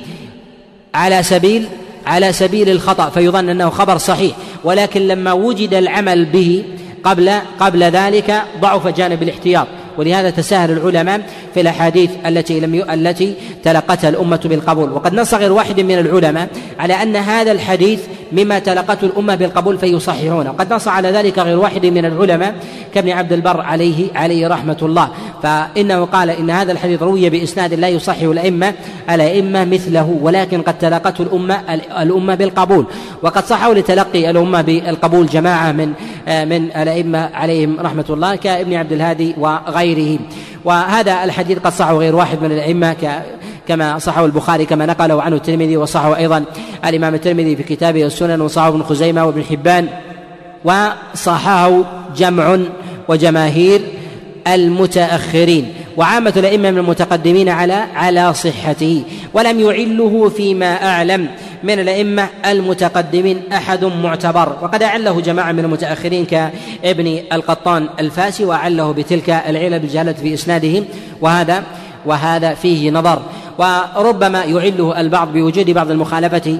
على سبيل على سبيل الخطأ فيظن أنه خبر صحيح. ولكن لما وجد العمل به قبل قبل ذلك ضعف جانب الاحتياط. ولهذا تساهل العلماء في الأحاديث التي لم ي... التي تلقتها الأمة بالقبول. وقد نص غير واحد من العلماء على أن هذا الحديث مما تلقته الأمة بالقبول فيصححونه وقد نص على ذلك غير واحد من العلماء كابن عبد البر عليه عليه رحمة الله. فإنه قال إن هذا الحديث روي بإسناد لا يصحح الائمه الأئمة مثله ولكن قد تلقته الامه الأمة بالقبول. وقد صحوا لتلقي الأمة بالقبول جماعة من من الأئمة عليهم رحمة الله كابن عبد الهادي وغيره وهذا الحديث قد صحه غير واحد من الأئمة كما صحه البخاري كما نقله عنه الترمذي وصحه أيضا الإمام الترمذي في كتابه السنن وصحه ابن خزيمة وابن حبان وصححه جمع وجماهير المتأخرين وعامة الأئمة من المتقدمين على على صحته ولم يعله فيما أعلم. من الأئمة المتقدمين أحد معتبر. وقد أعله جماعة من المتأخرين كابن القطان الفاسي وأعله بتلك العلل بالجهالة في إسناده. وهذا وهذا فيه نظر. وربما يعله البعض بوجود بعض المخالفة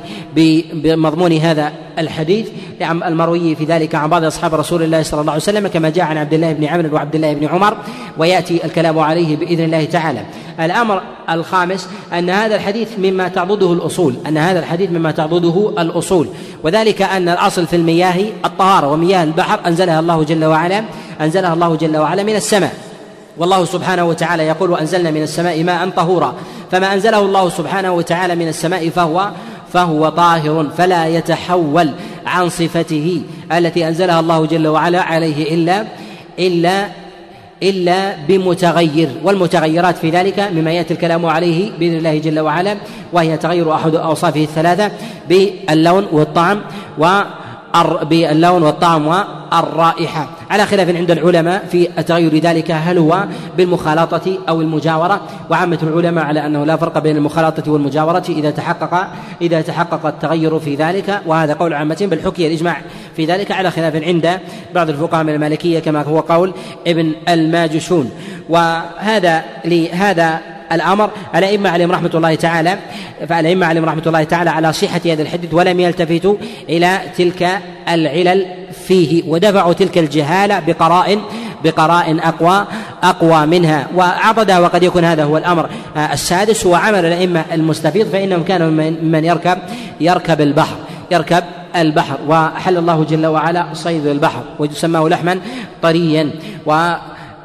بمضمون هذا الحديث. المروي في ذلك عن بعض أصحاب رسول الله صلى الله عليه وسلم كما جاء عن عبد الله بن عمرو وعبد الله بن عمر ويأتي الكلام عليه بإذن الله تعالى. الأمر الخامس أن هذا الحديث مما تعضده الأصول أن هذا الحديث مما تعضده الأصول. وذلك أن الأصل في المياه الطهارة ومياه البحر أنزلها الله جل وعلا أنزلها الله جل وعلا من السماء. والله سبحانه وتعالى يقول وأنزلنا من السماء ماء طهورا. فما أنزله الله سبحانه وتعالى من السماء فهو فهو طاهر فلا يتحول عن صفته التي أنزلها الله جل وعلا عليه إلا إلا إلا بمتغير. والمتغيرات في ذلك مما يأتي الكلام عليه بإذن الله جل وعلا وهي تغير أحد أوصافه الثلاثة باللون والطعم و باللون والطعم والرائحة. على خلاف عند العلماء في تغير ذلك هل هو بالمخالطة أو المجاورة؟ وعامة العلماء على أنه لا فرق بين المخالطة والمجاورة إذا تحقق إذا تحقق التغير في ذلك. وهذا قول عامة بل حكي الإجماع في ذلك. على خلاف عند بعض الفقهاء من المالكية كما هو قول ابن الماجشون. وهذا لهذا الأمر. الأئمة عليهم رحمة الله تعالى فالأئمة عليهم رحمة الله تعالى على صحة هذا الحديث ولم يلتفتوا إلى تلك العلل فيه ودفعوا تلك الجهالة بقرائن بقراء أقوى أقوى منها. وعضدها وقد يكون هذا هو الأمر. السادس هو عمل الأئمة المستفيض فإنهم كانوا من يركب يركب البحر يركب البحر. وحل الله جل وعلا صيد البحر ويسماه لحما طريا. و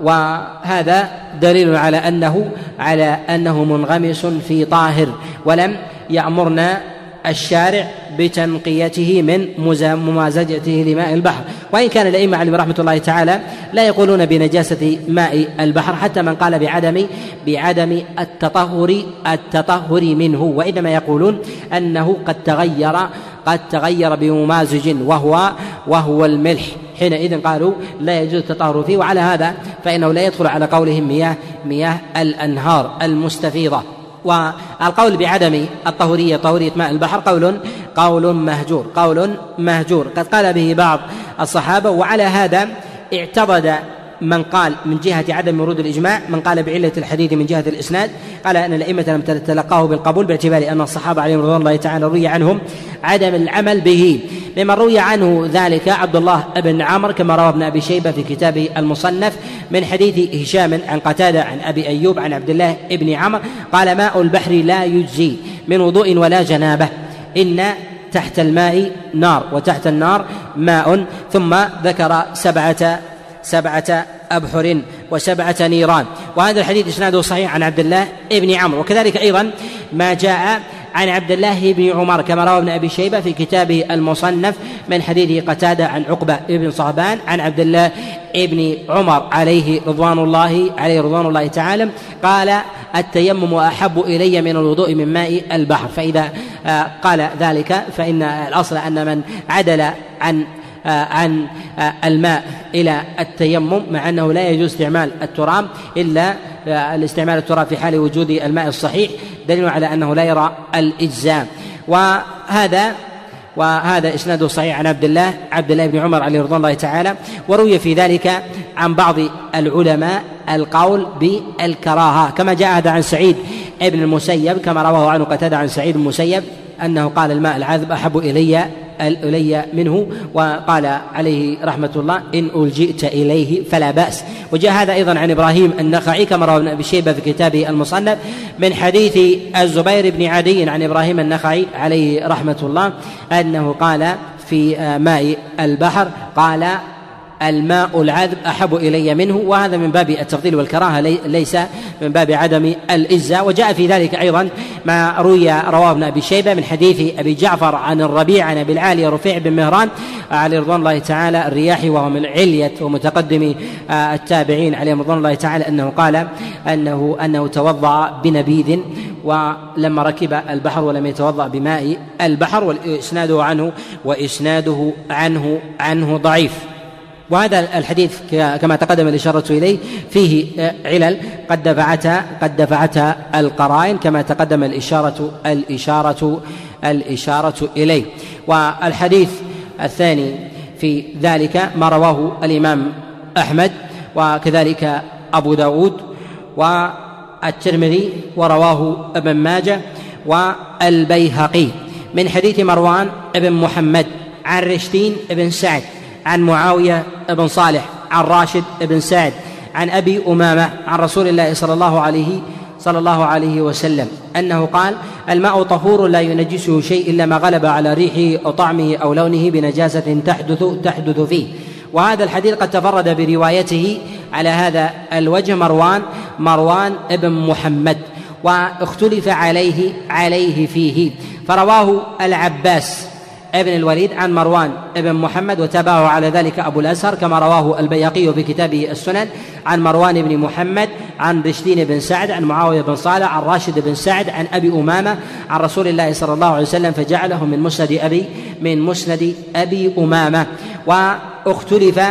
وهذا دليل على أنه على أنه منغمس في طاهر ولم يأمرنا الشارع بتنقيته من ممازجته لماء البحر. وإن كان الأئمة عليهم رحمة الله تعالى لا يقولون بنجاسة ماء البحر حتى من قال بعدم بعدم التطهر التطهر منه وإنما يقولون أنه قد تغير قد تغير بممازج وهو وهو الملح. حينئذ قالوا لا يجوز التطهر فيه وعلى هذا فإنه لا يدخل على قولهم مياه مياه الأنهار المستفيضة. والقول بعدم الطهورية طهورية ماء البحر قول قول مهجور قول مهجور. قد قال به بعض الصحابة وعلى هذا اعتضد من قال من جهة عدم ورود الإجماع من قال بعلة الحديث من جهة الإسناد قال أن الأئمة لم تتلقاه بالقبول باعتبار أن الصحابة عليهم رضوان الله تعالى روي عنهم عدم العمل به. ممن روي عنه ذلك عبد الله بن عمرو كما روى ابن أبي شيبة في كتابه المصنف من حديث هشام عن قتادة عن أبي أيوب عن عبد الله بن عمرو قال ماء البحر لا يجزي من وضوء ولا جنابة إن تحت الماء نار وتحت النار ماء. ثم ذكر سبعة سبعة أبحر وسبعة نيران. وهذا الحديث إسناده صحيح عن عبد الله بن عمرو. وكذلك أيضا ما جاء عن عبد الله بن عمر كما روى ابن أبي شيبة في كتابه المصنف من حديث قتادة عن عقبة بن صهبان عن عبد الله بن عمر عليه رضوان الله عليه رضوان الله تعالى. قال التيمم أحب إلي من الوضوء من ماء البحر. فإذا آه، قال ذلك فإن الأصل أن من عدل عن عن آه، الماء إلى التيمم مع أنه لا يجوز استعمال التراب إلا آه، الاستعمال التراب في حال وجود الماء الصحيح دليل على أنه لا يرى الإجزاء. وهذا وهذا اسناده صحيح عن عبد الله عبد الله بن عمر عليه رضوان الله تعالى وروي في ذلك عن بعض العلماء القول بالكراهة. كما جاء هذا عن سعيد ابن المسيب كما رواه عنه قتادة عن سعيد المسيب أنه قال الماء العذب أحب إلي إلي منه وقال عليه رحمة الله إن ألجئت إليه فلا بأس. وجاء هذا أيضا عن إبراهيم النخعي كما روى أبي شيبة في كتابه المصنف من حديث الزبير بن عدي عن إبراهيم النخعي عليه رحمة الله أنه قال في ماء البحر قال الماء العذب أحب إلي منه وهذا من باب التفضيل والكراهة ليس من باب عدم الإجزاء. وجاء في ذلك أيضا ما روي رواه ابن أبي شيبة من حديث أبي جعفر عن الربيع عن أبي العالي رفيع بن مهران عليه رضوان الله تعالى الرياحي وهو من علية ومتقدم التابعين عليهم رضوان الله تعالى أنه قال انه أنه توضأ بنبيذ ولما ركب البحر ولم يتوضأ بماء البحر واسناده عنه وإسناده عنه عنه ضعيف. وهذا الحديث كما تقدم الإشارة إليه فيه علل. قد دفعتها قد دفعتها القرائن كما تقدم الإشارة الإشارة الإشارة إليه. والحديث الثاني في ذلك ما رواه الإمام أحمد وكذلك أبو داود والترمذي ورواه ابن ماجه والبيهقي. من حديث مروان بن محمد عن رشدين بن سعد. عن معاوية بن صالح عن راشد بن سعد عن أبي أمامة عن رسول الله صلى الله عليه صلى الله عليه وسلم أنه قال الماء طهور لا ينجسه شيء إلا ما غلب على ريحه أو طعمه أو لونه بنجاسة تحدث تحدث فيه. وهذا الحديث قد تفرد بروايته على هذا الوجه مروان مروان ابن محمد واختلف عليه عليه فيه. فرواه العباس. ابن الوليد عن مروان ابن محمد وتابعه على ذلك أبو الأزهر كما رواه البياقي في كتابه السنن عن مروان بن محمد عن رشدين بن سعد عن معاوية بن صالح عن راشد بن سعد عن أبي أمامة عن رسول الله صلى الله عليه وسلم فجعله من مسند أبي من مسند أبي أمامة واختلف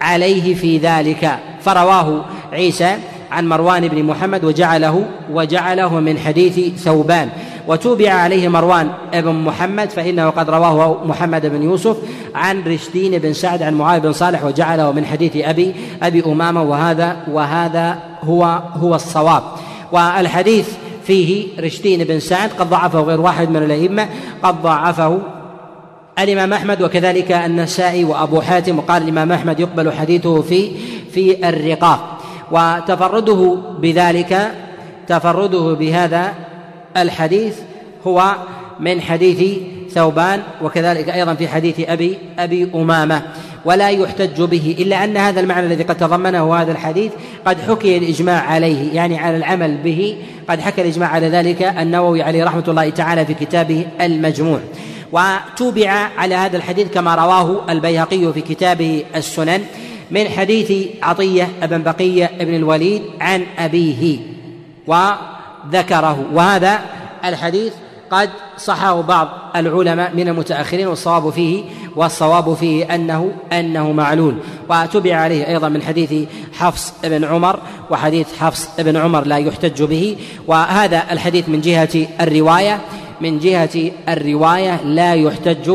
عليه في ذلك فرواه عيسى عن مروان بن محمد وجعله وجعله من حديث ثوبان وتوبع عليه مروان بن محمد فإنه قد رواه محمد بن يوسف عن رشدين بن سعد عن معاذ بن صالح وجعله من حديث أبي أبي أمامة وهذا وهذا هو هو الصواب. والحديث فيه رشدين بن سعد قد ضعفه غير واحد من الأئمة قد ضعفه الإمام أحمد وكذلك النسائي وأبو حاتم وقال الإمام أحمد يقبل حديثه في في الرقاق. وتفرده بذلك تفرده بهذا الحديث هو من حديث ثوبان وكذلك أيضا في حديث أبي أبي أمامة. ولا يحتج به إلا أن هذا المعنى الذي قد تضمنه هذا الحديث قد حكي الإجماع عليه يعني على العمل به. قد حكى الإجماع على ذلك النووي عليه رحمة الله تعالى في كتابه المجموع. وتوبع على هذا الحديث كما رواه البيهقي في كتابه السنن من حديث عطية بن بقية بن الوليد عن أبيه. وذكره وهذا الحديث قد صحه بعض العلماء من المتأخرين والصواب فيه والصواب فيه أنه أنه معلول. وتبع عليه أيضا من حديث حفص بن عمر وحديث حفص بن عمر لا يحتج به. وهذا الحديث من جهة الرواية من جهة الرواية لا يحتج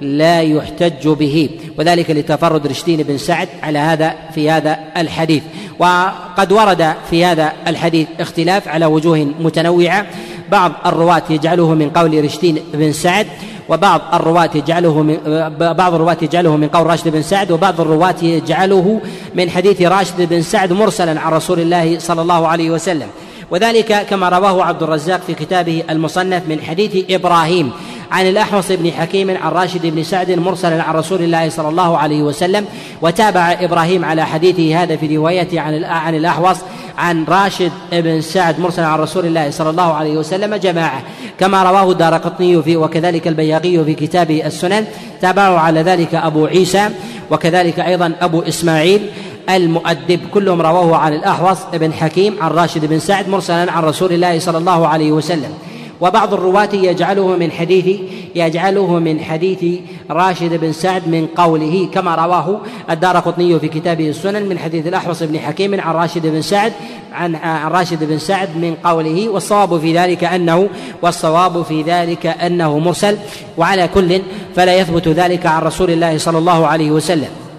لا يحتج به. وذلك لتفرد رشدين بن سعد على هذا في هذا الحديث. وقد ورد في هذا الحديث اختلاف على وجوه متنوعة. بعض الرواة يجعله من قول رشدين بن سعد وبعض الرواة يجعله من بعض الرواة يجعله من قول راشد بن سعد وبعض الرواة يجعله من حديث راشد بن سعد مرسلا عن رسول الله صلى الله عليه وسلم. وذلك كما رواه عبد الرزاق في كتابه المصنف من حديث إبراهيم. عن الأحوص بن حكيم عن راشد بن سعد مرسلا عن رسول الله صلى الله عليه وسلم وتابع إبراهيم على حديثه هذا في روايته عن عن الأحوص عن راشد بن سعد مرسلا عن رسول الله صلى الله عليه وسلم جماعة. كما رواه الدار قطني في وكذلك البياقي في كتابه السنن تابعه على ذلك أبو عيسى وكذلك أيضا أبو إسماعيل المؤدب كلهم رواه عن الأحوص بن حكيم عن راشد بن سعد مرسلا عن رسول الله صلى الله عليه وسلم. وبعض الرواة يجعله من حديث يجعله من حديث راشد بن سعد من قوله كما رواه الدار قطني في كتابه السنن من حديث الأحوص بن حكيم عن راشد بن سعد عن راشد بن سعد من قوله والصواب في ذلك أنه والصواب في ذلك أنه مرسل وعلى كل فلا يثبت ذلك عن رسول الله صلى الله عليه وسلم.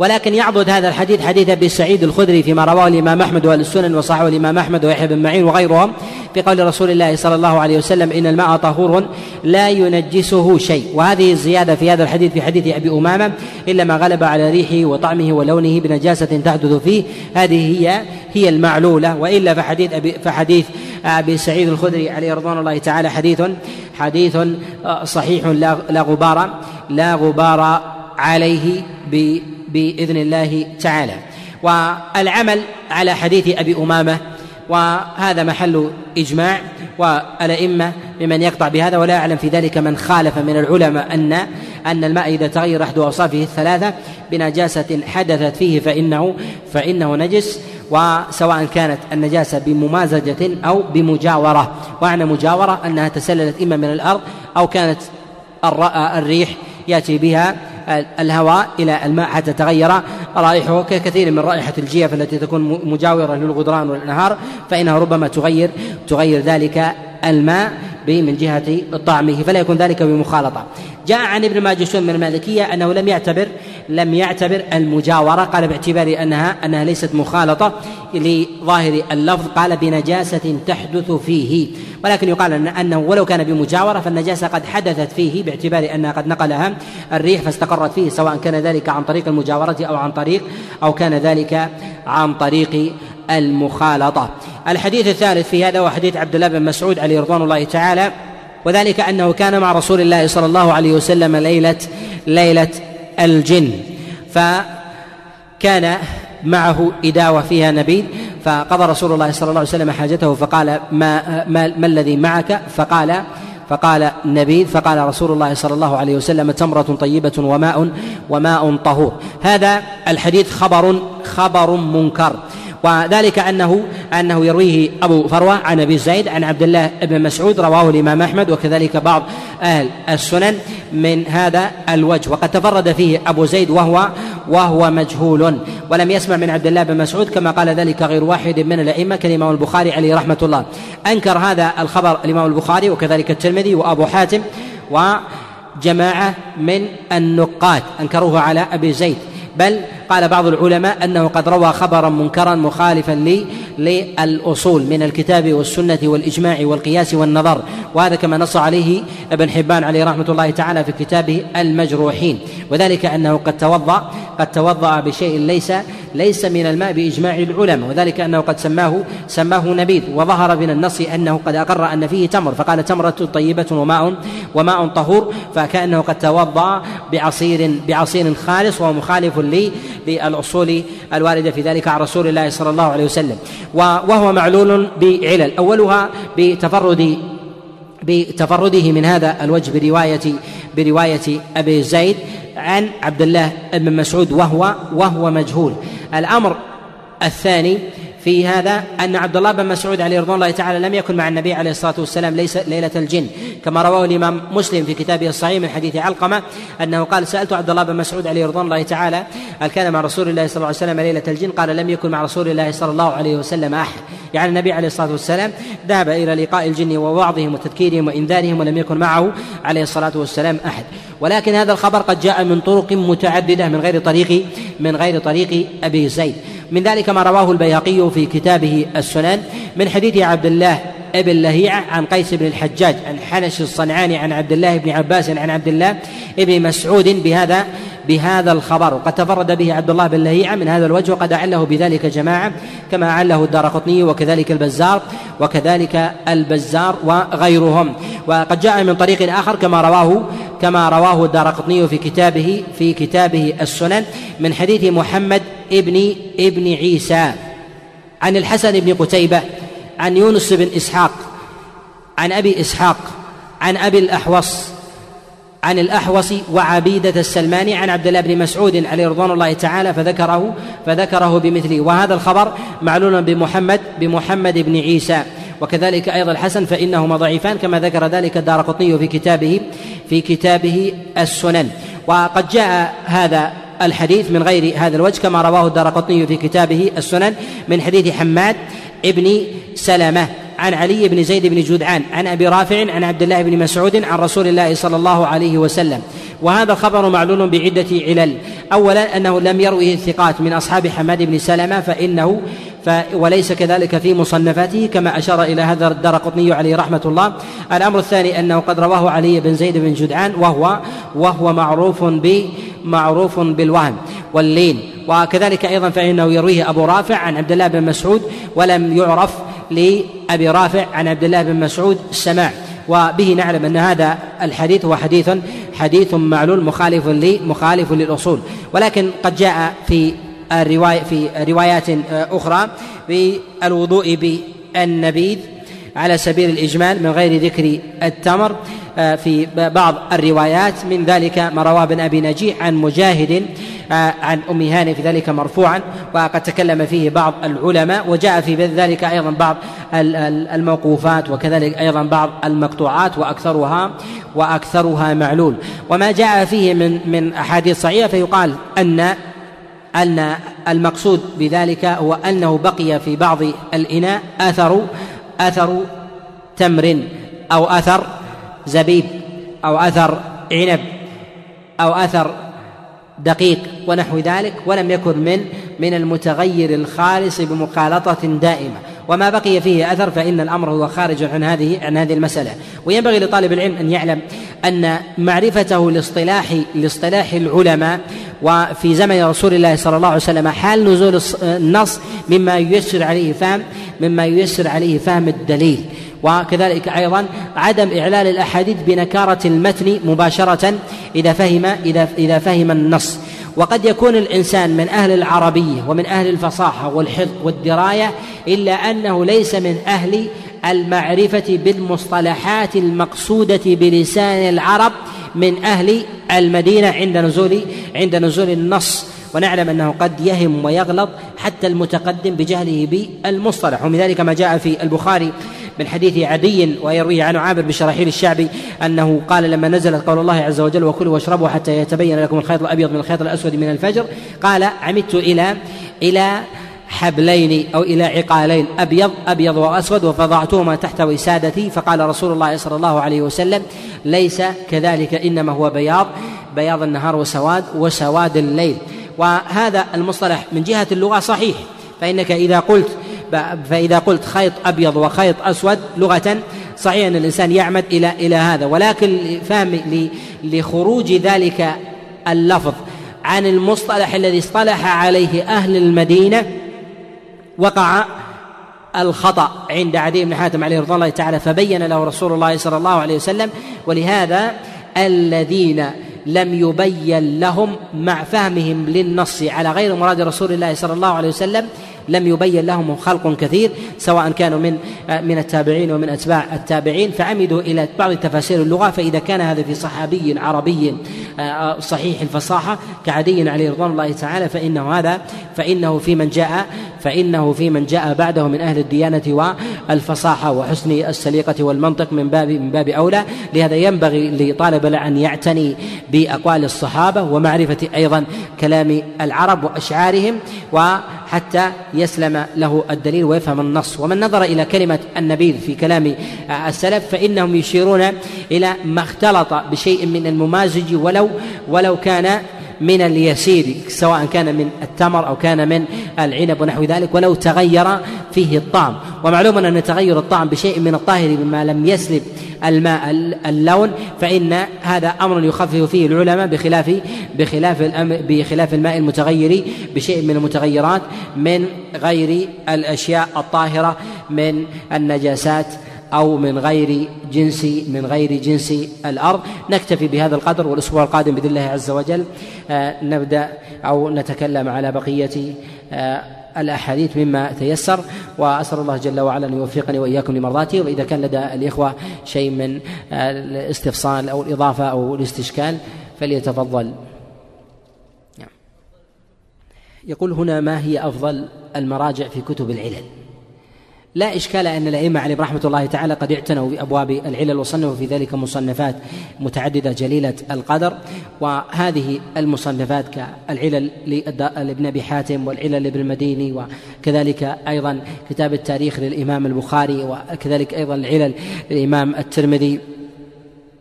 ولكن يعضد هذا الحديث حديث أبي سعيد الخدري فيما رواه الإمام أحمد وأهل السنن وصححه الإمام أحمد ويحيى بن معين وغيرهم في قول رسول الله صلى الله عليه وسلم إن الماء طهور لا ينجسه شيء. وهذه الزيادة في هذا الحديث في حديث أبي أمامة إلا ما غلب على ريحه وطعمه ولونه بنجاسة تحدث فيه. هذه هي هي المعلولة. وإلا فحديث أبي فحديث أبي سعيد الخدري عليه رضوان الله تعالى حديث حديث صحيح لا غبار لا غبار عليه بإذن الله تعالى. والعمل على حديث أبي أمامة وهذا محل إجماع والأئمة ممن يقطع بهذا ولا أعلم في ذلك من خالف من العلماء ان أن الماء اذا تغير احد أوصافه الثلاثة. بنجاسة حدثت فيه فانه فإنه نجس وسواء كانت النجاسة بممازجة أو بمجاورة. ومعنى مجاورة أنها تسللت إما من الأرض أو كانت الريح يأتي بها الهواء إلى الماء حتى تغير رائحه ككثير من رائحة الجيف التي تكون مجاورة للغدران والأنهار فإنها ربما تغير تغير ذلك الماء من جهة طعمه فلا يكون ذلك بمخالطة. جاء عن ابن ماجشون من المالكية أنه لم يعتبر لم يعتبر المجاورة. قال باعتبار أنها أنها ليست مخالطة لظاهر اللفظ. قال بنجاسة تحدث فيه. ولكن يقال أن أنه ولو كان بمجاورة فالنجاسة قد حدثت فيه باعتبار أنها قد نقلها الريح فاستقرت فيه سواء كان ذلك عن طريق المجاورة أو عن طريق أو كان ذلك عن طريق المخالطة. الحديث الثالث في هذا هو حديث عبد الله بن مسعود عليه رضوان الله تعالى وذلك أنه كان مع رسول الله صلى الله عليه وسلم ليلة ليلة الجن. فكان معه إداوة فيها نبيذ فقضى رسول الله صلى الله عليه وسلم حاجته فقال ما, ما, ما الذي معك؟ فقال فقال نبيذ فقال رسول الله صلى الله عليه وسلم تمرة طيبة وماء وماء طهور. هذا الحديث خبر خبر منكر. وذلك انه أنه يرويه أبو فروة عن أبي زيد عن عبد الله بن مسعود رواه الإمام أحمد وكذلك بعض أهل السنن من هذا الوجه. وقد تفرد فيه أبو زيد وهو وهو مجهول. ولم يسمع من عبد الله بن مسعود كما قال ذلك غير واحد من الأئمة كالإمام البخاري عليه رحمة الله. أنكر هذا الخبر الإمام البخاري وكذلك الترمذي وأبو حاتم وجماعة من النقاد أنكروه على أبي زيد. بل قال بعض العلماء أنه قد روى خبرا منكرا مخالفا لي للأصول من الكتاب والسنة والإجماع والقياس والنظر وهذا كما نص عليه ابن حبان عليه رحمة الله تعالى في كتابه المجروحين وذلك أنه قد توضأ قد توضأ بشيء ليس ليس من الماء بإجماع العلماء وذلك أنه قد سماه سماه نبيذ وظهر من النص أنه قد أقر أن فيه تمر فقال تمرة طيبة وماء وماء طهور فكأنه قد توضأ بعصير بعصير خالص وهو مخالف لي للأصول الواردة في ذلك عن رسول الله صلى الله عليه وسلم. وهو معلول بعلل أولها بتفرد بتفرده من هذا الوجه برواية برواية أبي زيد عن عبد الله بن مسعود وهو وهو مجهول. الأمر الثاني في هذا أن عبد الله بن مسعود عليه رضوان الله تعالى لم يكن مع النبي عليه الصلاة والسلام ليس ليلة الجن. كما رواه الإمام مسلم في كتابه الصحيح من حديث علقمة أنه قال سألت عبد الله بن مسعود عليه رضوان الله تعالى هل كان مع رسول الله صلى الله عليه وسلم ليلة الجن؟ قال لم يكن مع رسول الله صلى الله عليه وسلم أحد. يعني النبي عليه الصلاة والسلام ذهب إلى لقاء الجن ووعظهم وتذكيرهم وإنذارهم ولم يكن معه عليه الصلاة والسلام أحد. ولكن هذا الخبر قد جاء من طرق متعددة من غير طريق من غير طريق أبي زيد. من ذلك ما رواه البيهقي في كتابه السنن من حديث عبد الله ابن لهيعة عن قيس بن الحجاج عن حنش الصنعاني عن عبد الله بن عباس عن عبد الله بن مسعود بهذا بهذا الخبر. وقد تفرد به عبد الله بن لهيعة من هذا الوجه وقد أعله بذلك جماعة كما أعله الدار قطني وكذلك البزار وكذلك البزار وغيرهم. وقد جاء من طريق آخر كما رواه كما رواه الدار قطني في كتابه في كتابه السنن من حديث محمد ابن ابن عيسى. عن الحسن بن قتيبة عن يونس بن إسحاق عن أبي إسحاق عن أبي الأحوص عن الأحوص وعبيدة السلماني عن عبد الله بن مسعود عليه رضوان الله تعالى فذكره فذكره بمثله. وهذا الخبر معلول بمحمد بمحمد بن عيسى. وكذلك أيضا الحسن فإنهما ضعيفان كما ذكر ذلك الدار قطني في كتابه في كتابه السنن. وقد جاء هذا الحديث من غير هذا الوجه كما رواه الدار قطني في كتابه السنن من حديث حماد ابن سلمة. عن علي بن زيد بن جدعان عن أبي رافع عن عبد الله بن مسعود عن رسول الله صلى الله عليه وسلم. وهذا الخبر معلول بعدة علل. أولا أنه لم يروه الثقات من أصحاب حماد بن سلمة فإنه ف وليس كذلك في مصنفاته كما أشار إلى هذا الدار قطني عليه رحمة الله. الأمر الثاني أنه قد رواه علي بن زيد بن جدعان وهو وهو معروف ب معروف بالوهم واللين. وكذلك أيضا فإنه يرويه أبو رافع عن عبد الله بن مسعود ولم يعرف لأبي رافع عن عبد الله بن مسعود السماع. وبه نعلم أن هذا الحديث هو حديث حديث معلول مخالف مخالف للأصول. ولكن قد جاء في الرواية في روايات أخرى بالوضوء بالنبيذ على سبيل الإجمال من غير ذكر التمر في بعض الروايات. من ذلك ما رواه ابن أبي نجيح عن مجاهد عن أم هاني في ذلك مرفوعا وقد تكلم فيه بعض العلماء وجاء في ذلك أيضا بعض الموقوفات وكذلك أيضا بعض المقطوعات وأكثرها وأكثرها معلول. وما جاء فيه من من أحاديث صحيحة فيقال أن أن المقصود بذلك هو أنه بقي في بعض الإناء أثر أثر تمر أو أثر زبيب أو أثر عنب أو أثر دقيق ونحو ذلك ولم يكن من من المتغير الخالص بمخالطة دائمة. وما بقي فيه أثر فإن الأمر هو خارج عن هذه عن هذه المسألة. وينبغي لطالب العلم أن يعلم أن معرفته لاصطلاح لاصطلاح العلماء وفي زمن رسول الله صلى الله عليه وسلم حال نزول النص مما ييسر عليه فهم مما ييسر عليه فهم الدليل. وكذلك أيضا عدم اعلال الأحاديث بنكارة المتن مباشرة إذا فهم اذا إذا فهم النص. وقد يكون الإنسان من أهل العربية ومن أهل الفصاحة والحفظ والدراية إلا أنه ليس من أهل المعرفة بالمصطلحات المقصودة بلسان العرب من أهل المدينة عند نزول عند نزول النص. ونعلم أنه قد يهم ويغلط حتى المتقدم بجهله بالمصطلح. ومن ذلك ما جاء في البخاري. من حديث عدي ويرويه عنه عامر بن شراحيل الشعبي أنه قال لما نزلت قول الله عز وجل وكلوا واشربوا حتى يتبين لكم الخيط الأبيض من الخيط الأسود من الفجر قال عمدت إلى إلى حبلين أو إلى عقالين أبيض أبيض وأسود وفضعتهما تحت وسادتي فقال رسول الله صلى الله عليه وسلم ليس كذلك إنما هو بياض بياض النهار وسواد وسواد الليل وهذا المصطلح من جهة اللغة صحيح فإنك إذا قلت فإذا قلت خيط أبيض وخيط أسود لغة صحيح أن الإنسان يعمد إلى إلى هذا. ولكن فهم لخروج ذلك اللفظ عن المصطلح الذي اصطلح عليه أهل المدينة وقع الخطأ عند عدي بن حاتم عليه رضوان الله تعالى فبين له رسول الله صلى الله عليه وسلم. ولهذا الذين لم يبين لهم مع فهمهم للنص على غير مراد رسول الله صلى الله عليه وسلم لم يبين لهم خلق كثير سواء كانوا من من التابعين ومن أتباع التابعين فعمدوا إلى بعض تفاسير اللغة فإذا كان هذا في صحابي عربي آه، صحيح الفصاحة كعدي عليه رضوان الله تعالى فإنه هذا فإنه في من جاء فإنه في من جاء بعده من أهل الديانة والفصاحة وحسن السليقة والمنطق من باب من باب أولى. لهذا ينبغي لطالب أن يعتني بأقوال الصحابة ومعرفة أيضا كلام العرب وأشعارهم وحتى يسلم له الدليل ويفهم النص. ومن نظر إلى كلمة النبيذ في كلام السلف فإنهم يشيرون إلى ما اختلط بشيء من الممازج ولو ولو كان من اليسير سواء كان من التمر أو كان من العنب ونحو ذلك ولو تغير فيه الطعم. ومعلوم أن تغير الطعم بشيء من الطاهر مما لم يسلب الماء اللون فإن هذا أمر يخفف فيه العلماء بخلاف بخلاف بخلاف الماء المتغير بشيء من المتغيرات من غير الأشياء الطاهرة من النجاسات أو من غير جنس من غير جنس الأرض. نكتفي بهذا القدر والأسبوع القادم بإذن الله عز وجل. آه، نبدأ أو نتكلم على بقية الأحاديث مما تيسر وأسأل الله جل وعلا أن يوفقني وإياكم لمرضاته وإذا كان لدى الإخوة شيء من الاستفصال أو الإضافة أو الاستشكال فليتفضل نعم. يقول هنا ما هي أفضل المراجع في كتب العلل لا إشكال أن الأئمة عليهم رحمة الله تعالى قد اعتنوا بأبواب العلل وصنفوا في ذلك مصنفات متعددة جليلة القدر وهذه المصنفات كالعلل لابن أبي حاتم والعلل لابن المديني وكذلك أيضا كتاب التاريخ للإمام البخاري وكذلك أيضا العلل للإمام الترمذي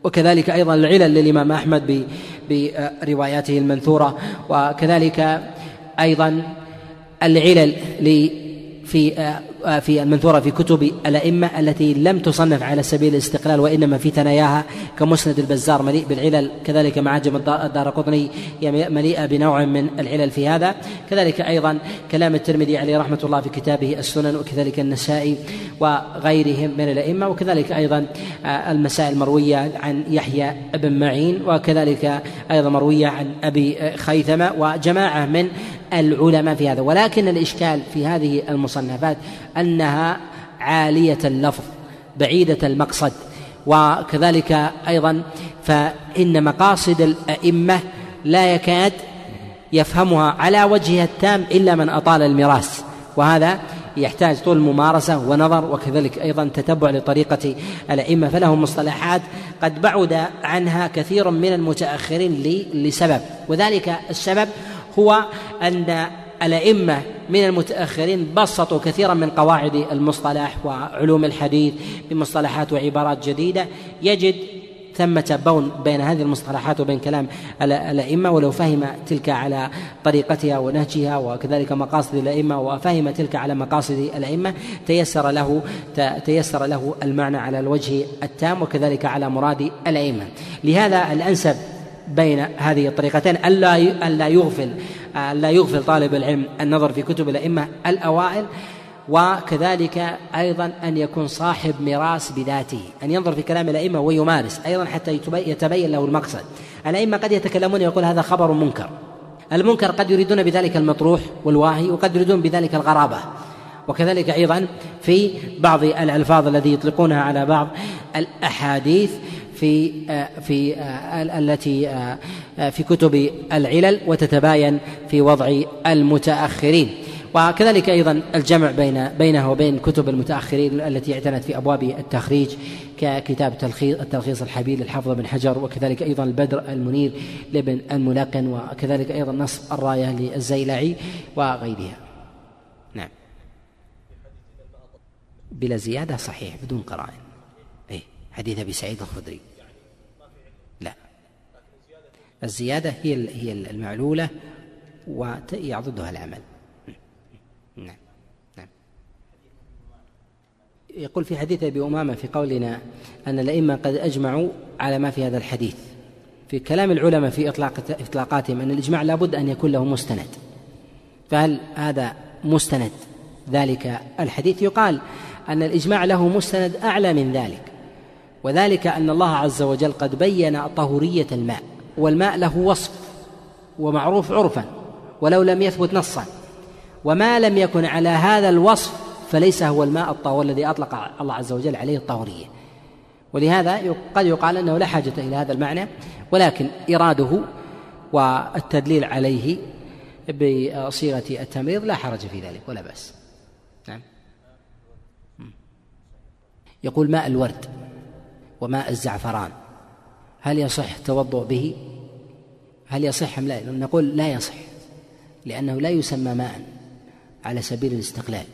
وكذلك أيضا العلل للإمام أحمد برواياته المنثورة وكذلك أيضا العلل في آه، في المنثورة في كتب الأئمة التي لم تصنف على سبيل الاستقلال وإنما في ثناياها كمسند البزار مليء بالعلل كذلك معاجم الدار قطني مليئة بنوع من العلل في هذا. كذلك أيضا كلام الترمذي عليه رحمة الله في كتابه السنن وكذلك النسائي وغيرهم من الأئمة وكذلك أيضا آه، المسائل المروية عن يحيى بن معين وكذلك أيضا مروية عن أبي خيثمة وجماعة من العلماء في هذا. ولكن الإشكال في هذه المصنفات أنها عالية اللفظ بعيدة المقصد. وكذلك أيضا فإن مقاصد الأئمة لا يكاد يفهمها على وجهها التام إلا من أطال المراس وهذا يحتاج طول ممارسة ونظر وكذلك أيضا تتبع لطريقة الأئمة. فلهم مصطلحات قد بعد عنها كثير من المتأخرين لسبب. وذلك السبب هو أن الأئمة من المتأخرين بسطوا كثيرا من قواعد المصطلح وعلوم الحديث بمصطلحات وعبارات جديدة. يجد ثمة بون بين هذه المصطلحات وبين كلام الأئمة ولو فهم تلك على طريقتها ونهجها وكذلك مقاصد الأئمة وفهم تلك على مقاصد الأئمة تيسر له تيسر له المعنى على الوجه التام وكذلك على مراد الأئمة. لهذا الأنسب بين هذه الطريقتين ألا ألا يغفل ألا يغفل طالب العلم النظر في كتب الأئمة الأوائل وكذلك أيضا أن يكون صاحب ميراث بذاته أن ينظر في كلام الأئمة ويمارس أيضا حتى يتبين له المقصد. الأئمة قد يتكلمون يقول هذا خبر منكر. المنكر قد يريدون بذلك المطروح والواهي وقد يريدون بذلك الغرابة. وكذلك أيضا في بعض الألفاظ الذي يطلقونها على بعض الأحاديث في في التي في كتب العلل وتتباين في وضع المتأخرين وكذلك أيضا الجمع بين بينه وبين كتب المتأخرين التي اعتنت في أبواب التخريج ككتاب تلخيص التلخيص الحبيب للحافظ بن حجر وكذلك أيضا البدر المنير لابن الملقن وكذلك أيضا نصب الراية للزيلعي وغيرها. نعم. بلا زيادة صحيح بدون قرائن. اي حديث أبي سعيد الخدري. لا. الزيادة هي هي المعلولة ويعضدها العمل. نعم. نعم. يقول في حديث أبي أمامة في قولنا أن الأئمة قد أجمعوا على ما في هذا الحديث. في كلام العلماء في اطلاق إطلاقاتهم أن الإجماع لابد أن يكون له مستند. فهل هذا مستند؟ ذلك الحديث يقال أن الإجماع له مستند أعلى من ذلك. وذلك أن الله عز وجل قد بين طهورية الماء. والماء له وصف ومعروف عرفا ولو لم يثبت نصا. وما لم يكن على هذا الوصف فليس هو الماء الطهور الذي أطلق الله عز وجل عليه الطهوريه ولهذا قد يقال أنه لا حاجة إلى هذا المعنى ولكن إراده والتدليل عليه بصيغة التمريض لا حرج في ذلك ولا بأس. نعم. يقول ماء الورد وماء الزعفران هل يصح التوضؤ به؟ هل يصح أم لا؟ نقول لا يصح لأنه لا يسمى ماء على سبيل الاستقلال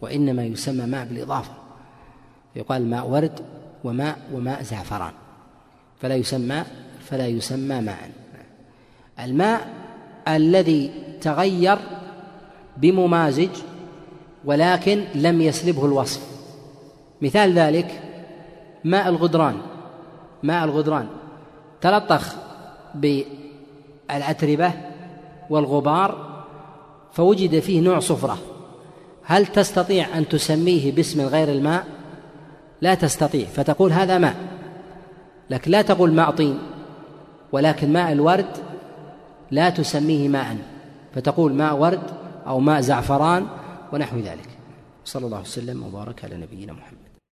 وإنما يسمى ماء بالإضافة. يقال ماء ورد وماء وماء زعفران فلا يسمى فلا يسمى ماء. الماء الذي تغير بممازج ولكن لم يسلبه الوصف. مثال ذلك ماء الغدران. ماء الغدران تلطخ بالأتربة والغبار فوجد فيه نوع صفرة. هل تستطيع أن تسميه باسم غير الماء؟ لا تستطيع فتقول هذا ماء. لكن لا تقول ماء طين ولكن ماء الورد لا تسميه ماء فتقول ماء ورد أو ماء زعفران ونحو ذلك. صلى الله وسلم وبارك على نبينا محمد.